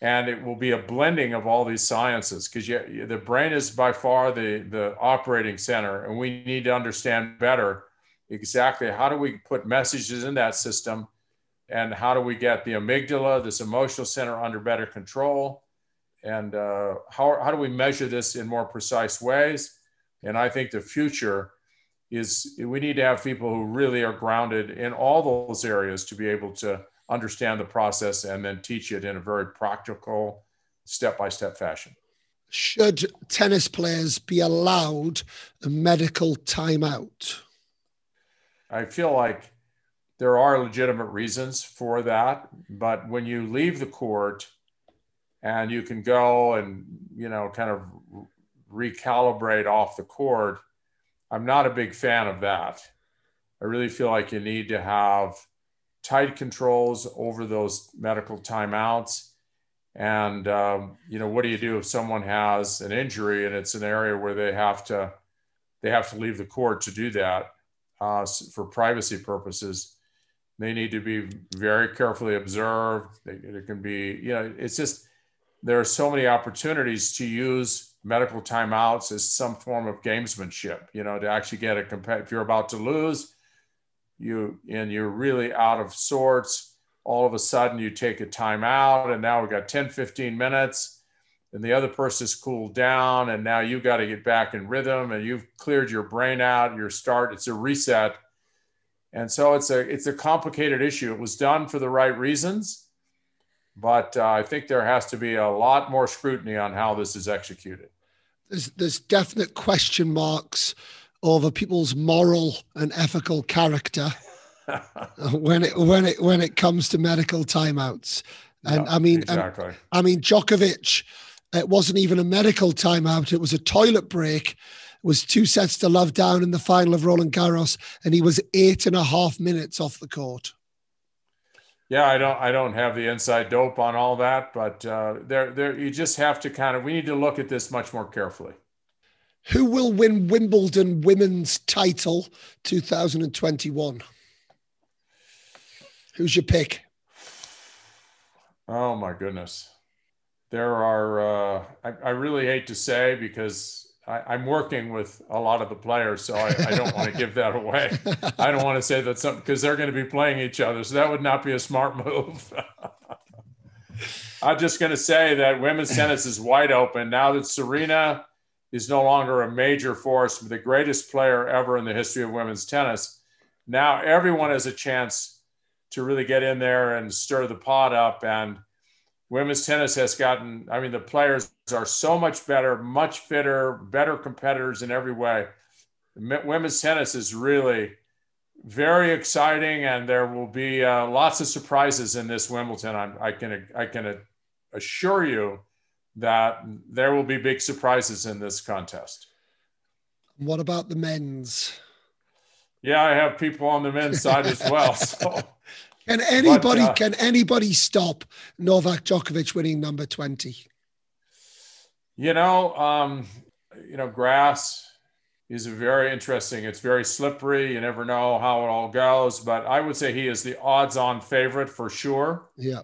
Speaker 2: and it will be a blending of all these sciences because the brain is by far the, the operating center and we need to understand better exactly how do we put messages in that system and how do we get the amygdala this emotional center under better control and uh, how, how do we measure this in more precise ways? And i think the future is we need to have people who really are grounded in all those areas to be able to understand the process and then teach it in a very practical, step by step fashion.
Speaker 3: Should tennis players be allowed a medical timeout?
Speaker 2: I feel like there are legitimate reasons for that, but when you leave the court and you can go and, you know, kind of recalibrate off the court, I'm not a big fan of that. I really feel like you need to have tight controls over those medical timeouts. And um, you know, what do you do if someone has an injury and it's an area where they have to they have to leave the court to do that uh, for privacy purposes? They need to be very carefully observed. it can be, you know, it's just there are so many opportunities to use medical timeouts as some form of gamesmanship. You know, to actually get a comp- if you're about to lose, you and you're really out of sorts. All of a sudden you take a timeout and now we've got 10 15 minutes and the other person's cooled down and now you've got to get back in rhythm and you've cleared your brain out your start it's a reset. And so it's a it's a complicated issue. It was done for the right reasons but uh, i think there has to be a lot more scrutiny on how this is executed.
Speaker 3: There's there's definite question marks over people's moral and ethical character [LAUGHS] when it when it when it comes to medical timeouts. And yeah, I mean, exactly. I mean, Djokovic, it wasn't even a medical timeout; it was a toilet break. It was two sets to love down in the final of Roland Garros, and he was eight and a half minutes off the court.
Speaker 2: Yeah, I don't, I don't have the inside dope on all that, but uh, there, there, you just have to kind of, we need to look at this much more carefully.
Speaker 3: Who will win Wimbledon women's title 2021? Who's your pick?
Speaker 2: Oh my goodness. There are, uh, I, I, really hate to say because I, am working with a lot of the players, so I, I don't want to give that away. [LAUGHS] I don't want to say that something because they're going to be playing each other. So that would not be a smart move. [LAUGHS] I'm just going to say that women's tennis is wide open now that Serena is no longer a major force, the greatest player ever in the history of women's tennis. Now everyone has a chance to really get in there and stir the pot up. And women's tennis has gotten, I mean, the players are so much better, much fitter, better competitors in every way. Women's tennis is really very exciting, and there will be uh, lots of surprises in this Wimbledon. I'm, i can I can assure you that there will be big surprises in this contest.
Speaker 3: What about the men's?
Speaker 2: Yeah, I have people on the men's side as well. So. [LAUGHS]
Speaker 3: Can anybody but, uh, can anybody stop Novak Djokovic winning number twenty?
Speaker 2: You know, um, you know, grass is very interesting. It's very slippery. You never know how it all goes, but I would say he is the odds-on favorite for sure.
Speaker 3: Yeah.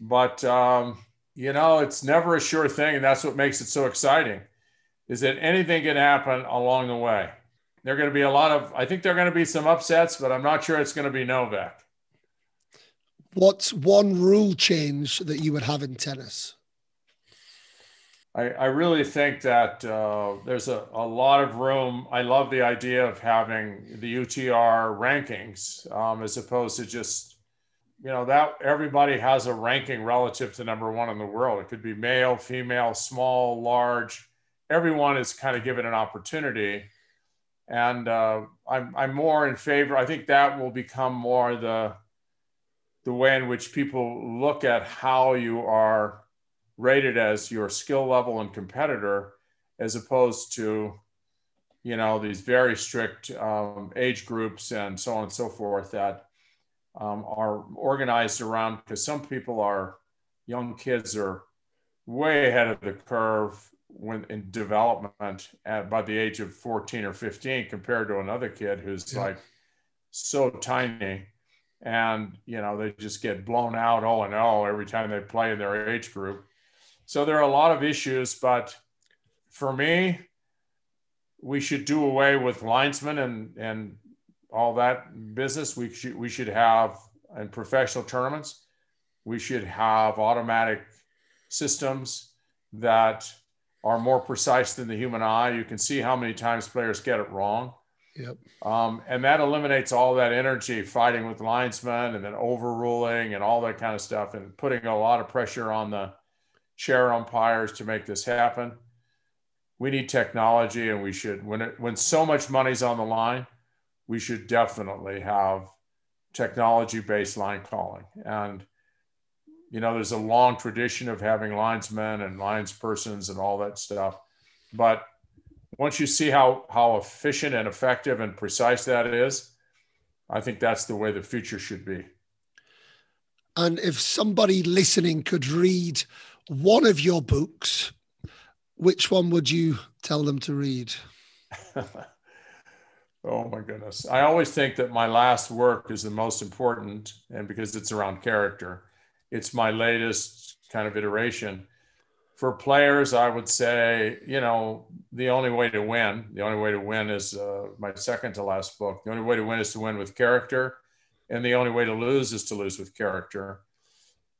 Speaker 2: But um, you know, it's never a sure thing, and that's what makes it so exciting. Is that anything can happen along the way? There are going to be a lot of. I think there are going to be some upsets, but I'm not sure it's going to be Novak.
Speaker 3: What's one rule change that you would have in tennis?
Speaker 2: I, I really think that uh, there's a, a lot of room. I love the idea of having the UTR rankings um, as opposed to just, you know, that everybody has a ranking relative to number one in the world. It could be male, female, small, large. Everyone is kind of given an opportunity. And uh, I'm, I'm more in favor. I think that will become more the the way in which people look at how you are rated as your skill level and competitor, as opposed to, you know, these very strict um, age groups and so on and so forth that um, are organized around because some people are young kids are way ahead of the curve when in development at by the age of 14 or 15 compared to another kid who's yeah. like so tiny and you know they just get blown out 0 and 0 every time they play in their age group. So there are a lot of issues, but for me, we should do away with linesmen and and all that business. We should we should have in professional tournaments, we should have automatic systems that are more precise than the human eye. You can see how many times players get it wrong.
Speaker 3: Yep.
Speaker 2: Um, and that eliminates all that energy fighting with linesmen and then overruling and all that kind of stuff and putting a lot of pressure on the chair umpires to make this happen. We need technology and we should, when, it, when so much money's on the line, we should definitely have technology based line calling. And, you know, there's a long tradition of having linesmen and linespersons and all that stuff. But once you see how how efficient and effective and precise that is, I think that's the way the future should be.
Speaker 3: And if somebody listening could read one of your books, which one would you tell them to read? [LAUGHS]
Speaker 2: oh my goodness. I always think that my last work is the most important, and because it's around character, it's my latest kind of iteration. For players, I would say, you know, the only way to win, the only way to win is uh, my second to last book. The only way to win is to win with character, and the only way to lose is to lose with character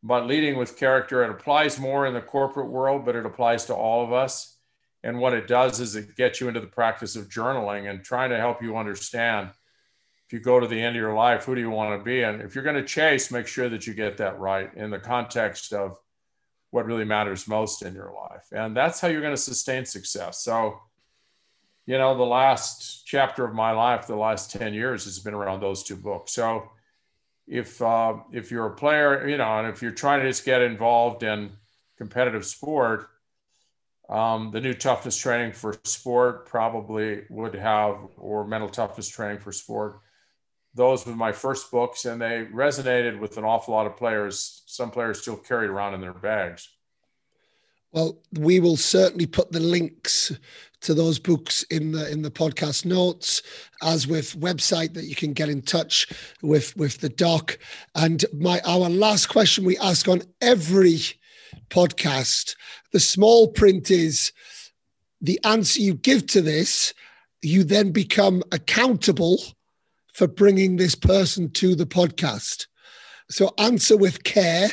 Speaker 2: but leading with character, it applies more in the corporate world, but it applies to all of us. And what it does is it gets you into the practice of journaling and trying to help you understand if you go to the end of your life, who do you want to be? And if you're going to chase, make sure that you get that right in the context of what really matters most in your life. And that's how you're going to sustain success. So, you know, the last chapter of my life, the last 10 years has been around those two books. So, if uh, if you're a player, you know, and if you're trying to just get involved in competitive sport, um, the new toughness training for sport probably would have, or mental toughness training for sport. Those were my first books, and they resonated with an awful lot of players. Some players still carry around in their bags.
Speaker 3: Well, we will certainly put the links to those books in the in the podcast notes, as with website that you can get in touch with with the doc. And my our last question we ask on every podcast, the small print is the answer you give to this, you then become accountable for bringing this person to the podcast. So answer with care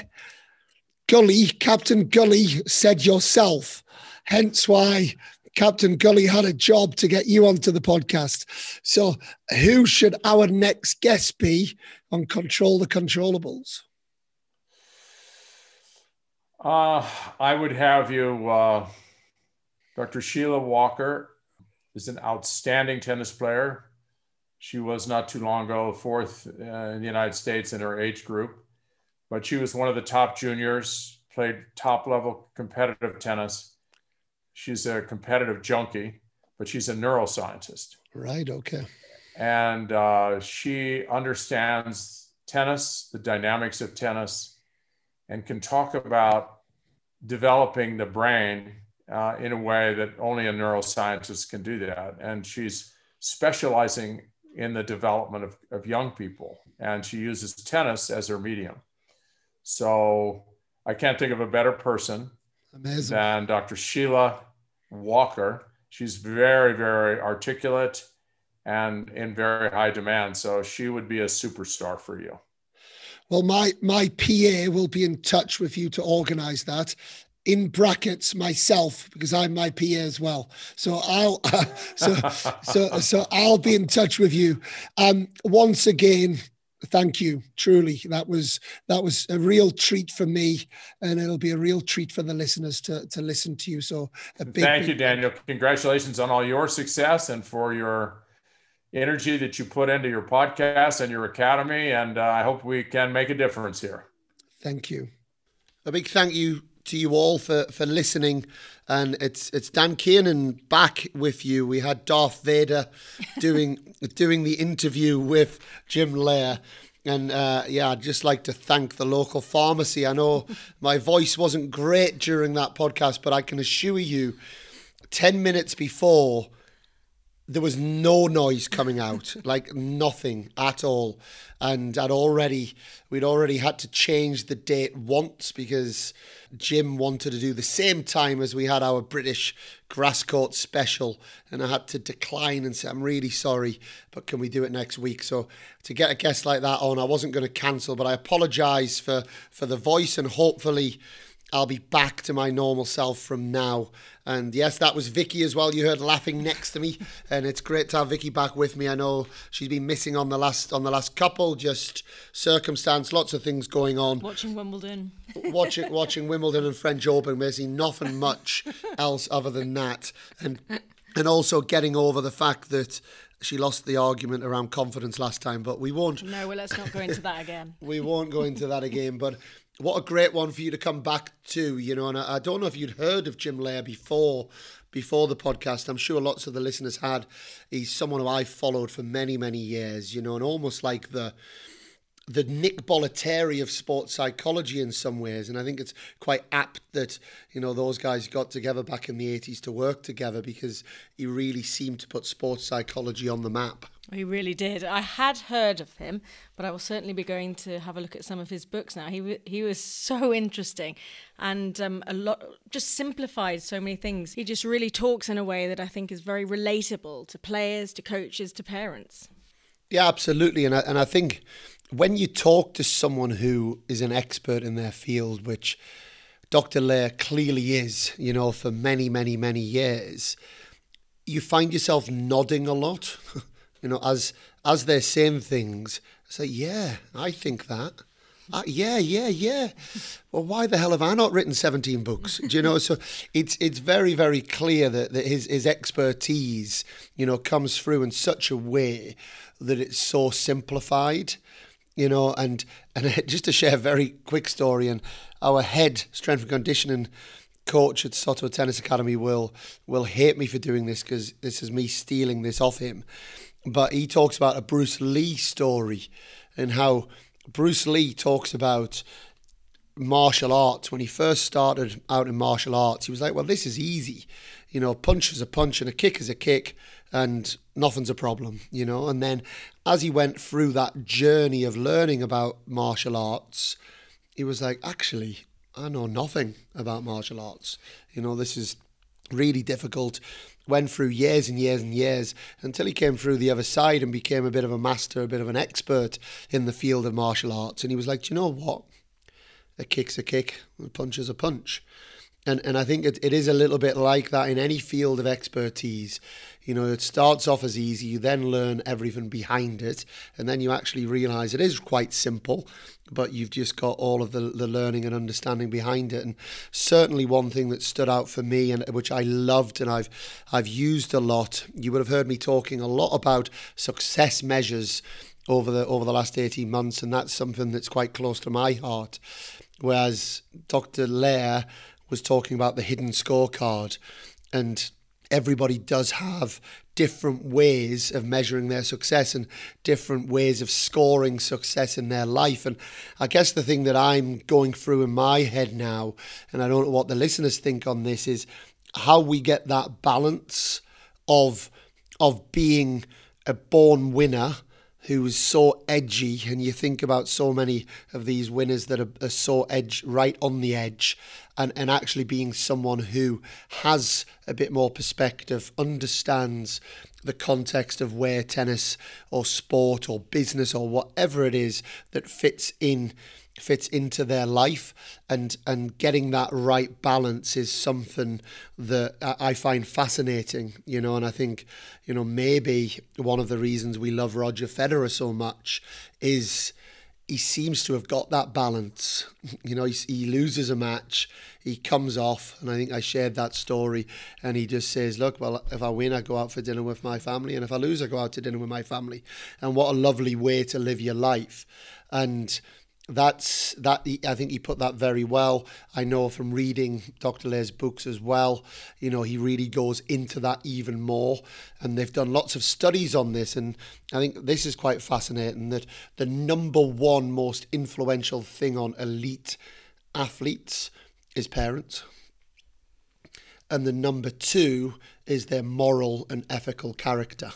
Speaker 3: Gully, Captain Gully said yourself. Hence why Captain Gully had a job to get you onto the podcast. So, who should our next guest be on Control the Controllables?
Speaker 2: Uh, I would have you, uh, Dr. Sheila Walker is an outstanding tennis player. She was not too long ago fourth uh, in the United States in her age group but she was one of the top juniors, played top level competitive tennis. She's a competitive junkie, but she's a neuroscientist.
Speaker 3: Right. Okay.
Speaker 2: And uh, she understands tennis, the dynamics of tennis, and can talk about developing the brain uh, in a way that only a neuroscientist can do that. And she's specializing in the development of, of young people. And she uses tennis as her medium. So I can't think of a better person
Speaker 3: Amazing.
Speaker 2: than Dr. Sheila Walker. She's very, very articulate and in very high demand. So she would be a superstar for you.
Speaker 3: Well, my my PA will be in touch with you to organize that. In brackets, myself because I'm my PA as well. So I'll uh, [LAUGHS] so so so I'll be in touch with you. Um, once again, thank you truly that was that was a real treat for me and it'll be a real treat for the listeners to to listen to you so
Speaker 2: big, thank you daniel congratulations on all your success and for your energy that you put into your podcast and your academy and uh, i hope we can make a difference here
Speaker 3: thank you a big thank you to you all for for listening and it's it's Dan Kiernan back with you. We had Darth Vader [LAUGHS] doing doing the interview with Jim Loehr. And uh, yeah, I'd just like to thank the local pharmacy. I know my voice wasn't great during that podcast, but I can assure you, 10 minutes before, there was no noise coming out, [LAUGHS] like nothing at all. And I'd already, we'd already had to change the date once because Jim wanted to do the same time as we had our British grass court special. And I had to decline and say, I'm really sorry, but can we do it next week? So to get a guest like that on, I wasn't going to cancel, but I apologize for, for the voice and hopefully I'll be back to my normal self from now. And yes, that was Vicky as well. You heard laughing next to me, and it's great to have Vicky back with me. I know she's been missing on the last on the last couple, just circumstance, lots of things going on.
Speaker 4: Watching Wimbledon,
Speaker 3: watching watching Wimbledon and French Open, basically nothing much else other than that, and and also getting over the fact that she lost the argument around confidence last time, but we won't.
Speaker 4: No, well, let's not go into that again.
Speaker 3: we won't go into that again, but what a great one for you to come back to, you know. And I, I don't know if you'd heard of Jim Loehr before before the podcast. I'm sure lots of the listeners had. He's someone who I followed for many, many years, you know, and almost like the
Speaker 1: the Nick Bollettieri of sports psychology in some ways, and I think it's quite apt that you know those guys got together back in the '80s to work together because he really seemed to put sports psychology on the map.
Speaker 4: He really did. I had heard of him, but I will certainly be going to have a look at some of his books now. He he was so interesting, and um, a lot just simplified so many things. He just really talks in a way that I think is very relatable to players, to coaches, to parents.
Speaker 1: Yeah, absolutely, and I, and I think when you talk to someone who is an expert in their field, which Dr. Loehr clearly is, you know, for many, many, many years, you find yourself nodding a lot, [LAUGHS] you know, as as they're saying things. Say, yeah, I think that. Uh, yeah, yeah, yeah. Well, why the hell have I not written 17 books? Do you know? So it's it's very, very clear that, that his, his expertise, you know, comes through in such a way that it's so simplified you know, and and [LAUGHS] just to share a very quick story, and our head strength and conditioning coach at Soto Tennis Academy will will hate me for doing this because this is me stealing this off him. But he talks about a Bruce Lee story and how Bruce Lee talks about martial arts when he first started out in martial arts. He was like, "Well, this is easy, you know, punch is a punch and a kick is a kick, and nothing's a problem, you know." And then as he went through that journey of learning about martial arts, he was like, actually, I know nothing about martial arts. You know, this is really difficult. Went through years and years and years until he came through the other side and became a bit of a master, a bit of an expert in the field of martial arts. And he was like, you know what? A kick's a kick, a punch is a punch. And, and I think it, it is a little bit like that in any field of expertise. You know, it starts off as easy, you then learn everything behind it, and then you actually realize it is quite simple, but you've just got all of the, the learning and understanding behind it. And certainly one thing that stood out for me and which I loved and I've I've used a lot, you would have heard me talking a lot about success measures over the over the last 18 months, and that's something that's quite close to my heart. Whereas Dr. Loehr was talking about the hidden scorecard and everybody does have different ways of measuring their success and different ways of scoring success in their life. And I guess the thing that I'm going through in my head now, and I don't know what the listeners think on this, is how we get that balance of of being a born winner who's so edgy and you think about so many of these winners that are, are so edge right on the edge and, and actually being someone who has a bit more perspective, understands the context of where tennis or sport or business or whatever it is that fits in fits into their life and and getting that right balance is something that I find fascinating you know and I think you know maybe one of the reasons we love Roger Federer so much is he seems to have got that balance. [LAUGHS] You know, he, he loses a match, he comes off, and I think I shared that story. And he just says, "Look, well, if I win, I go out for dinner with my family, and if I lose, I go out to dinner with my family." And what a lovely way to live your life. And that's that I think he put that very well. I know from reading Dr. Loehr's books as well, you know, he really goes into that even more. And they've done lots of studies on this. And I think this is quite fascinating that the number one most influential thing on elite athletes is parents. And the number two is their moral and ethical character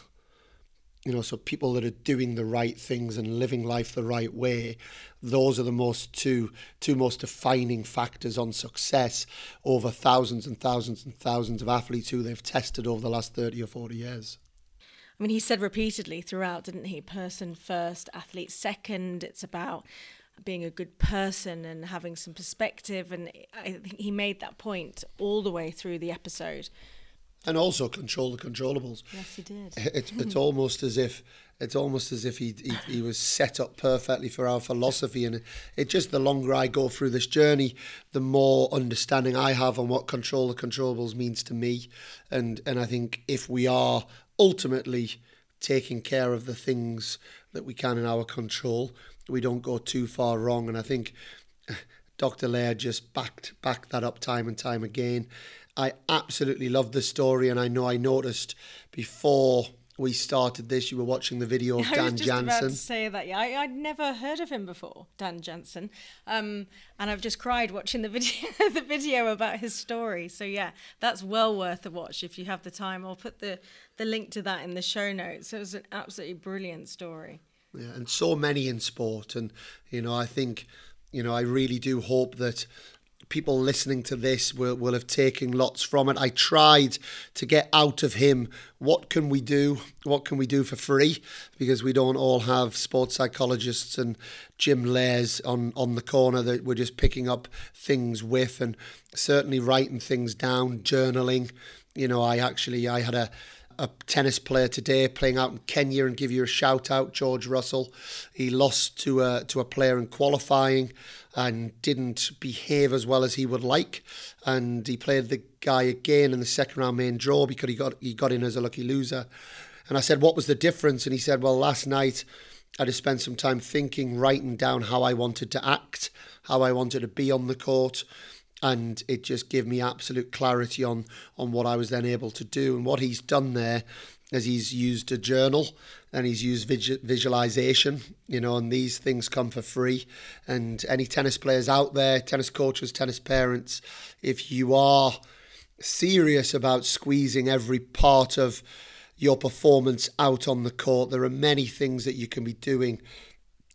Speaker 1: you know, so people that are doing the right things and living life the right way, those are the most two two most defining factors on success over thousands and thousands and thousands of athletes who they've tested over the last 30 or 40 years.
Speaker 4: I mean, he said repeatedly throughout, didn't he? Person first, athlete second. It's about being a good person and having some perspective. And I think he made that point all the way through the episode
Speaker 1: and also control the controllables.
Speaker 4: Yes, he did.
Speaker 1: It's it's [LAUGHS] almost as if it's almost as if he, he, he was set up perfectly for our philosophy, and it, it just the longer I go through this journey, the more understanding I have on what control the controllables means to me, and and I think if we are ultimately taking care of the things that we can in our control, we don't go too far wrong, and I think. [LAUGHS] Dr. Loehr just backed backed that up time and time again. I absolutely love the story, and I know I noticed before we started this, you were watching the video [LAUGHS] of
Speaker 4: I was
Speaker 1: Dan
Speaker 4: just about to
Speaker 1: Jansen.
Speaker 4: say that. Yeah, I, I'd never heard of him before, Dan Jansen, um, and I've just cried watching the [LAUGHS] video, the video about his story. So yeah, that's well worth a watch if you have the time. I'll put the the link to that in the show notes. It was an absolutely brilliant story.
Speaker 1: Yeah, and so many in sport. And, you know, I think, you know, I really do hope that people listening to this will, will have taken lots from it. I tried to get out of him what can we do? What can we do for free? Because we don't all have sports psychologists and Jim Loehrs on, on the corner that we're just picking up things with and certainly writing things down, journaling. You know, I actually I had a a tennis player today playing out in Kenya and give you a shout out, George Russell. He lost to a, to a player in qualifying and didn't behave as well as he would like. And he played the guy again in the second round main draw because he got he got in as a lucky loser. And I said, What was the difference? And he said, Well, last night I just spent some time thinking, writing down how I wanted to act, how I wanted to be on the court and it just gave me absolute clarity on on what I was then able to do. And what he's done there as he's used a journal and he's used visualization you know and these things come for free. And any tennis players out there tennis coaches tennis parents if you are serious about squeezing every part of your performance out on the court there are many things that you can be doing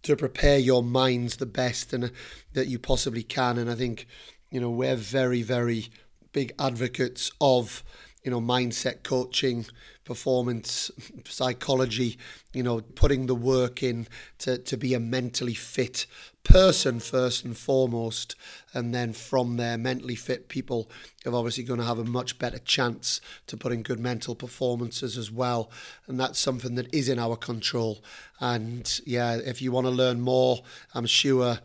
Speaker 1: to prepare your minds the best and uh, that you possibly can. And i think you know, we're very, very big advocates of, you know, mindset coaching, performance psychology, you know, putting the work in to, to be a mentally fit person first and foremost. And then from there, mentally fit people are obviously going to have a much better chance to put in good mental performances as well. And that's something that is in our control. And yeah, if you want to learn more, I'm sure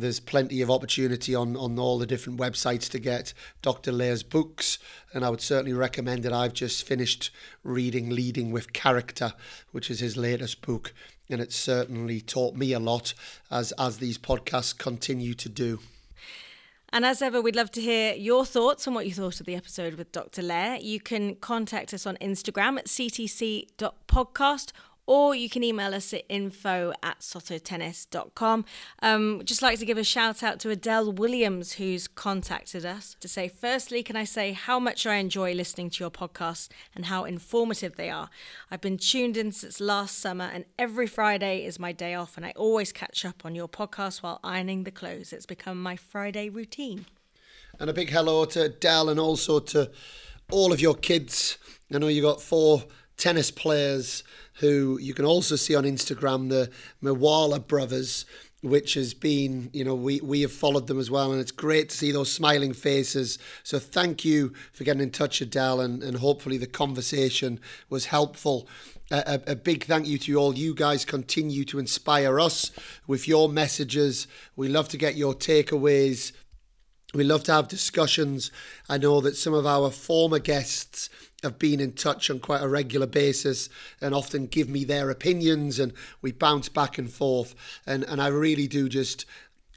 Speaker 1: there's plenty of opportunity on, on all the different websites to get Dr. Loehr's books, and I would certainly recommend it. I've just finished reading Leading with Character, which is his latest book, and it's certainly taught me a lot as as these podcasts continue to do.
Speaker 4: And as ever, we'd love to hear your thoughts on what you thought of the episode with Dr. Loehr. You can contact us on Instagram at ctc.podcast or you can email us at info at sototennis.com. Um, just like to give a shout out to Adele Williams, who's contacted us to say, firstly, can I say how much I enjoy listening to your podcasts and how informative they are? I've been tuned in since last summer, and every Friday is my day off, and I always catch up on your podcast while ironing the clothes. It's become my Friday routine.
Speaker 1: And a big hello to Adele and also to all of your kids. I know you got four tennis players who you can also see on Instagram, the Mawala brothers, which has been, you know, we, we have followed them as well. And it's great to see those smiling faces. So thank you for getting in touch, Adele, and, and hopefully the conversation was helpful. A, a, big thank you to all you guys. Continue to inspire us with your messages. We love to get your takeaways. We love to have discussions. I know that some of our former guests have been in touch on quite a regular basis and often give me their opinions and we bounce back and forth. And and I really do just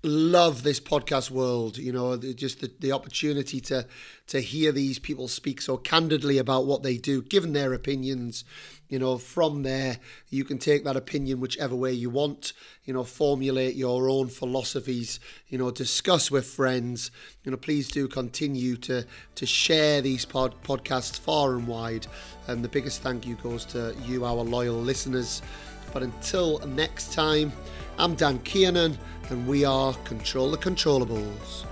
Speaker 1: love this podcast world you know just the, the opportunity to to hear these people speak so candidly about what they do given their opinions you know from there you can take that opinion whichever way you want you know formulate your own philosophies you know discuss with friends you know please do continue to to share these pod, podcasts far and wide and the biggest thank you goes to you our loyal listeners. But until next time i'm dan kiernan and we are Control the Controllables.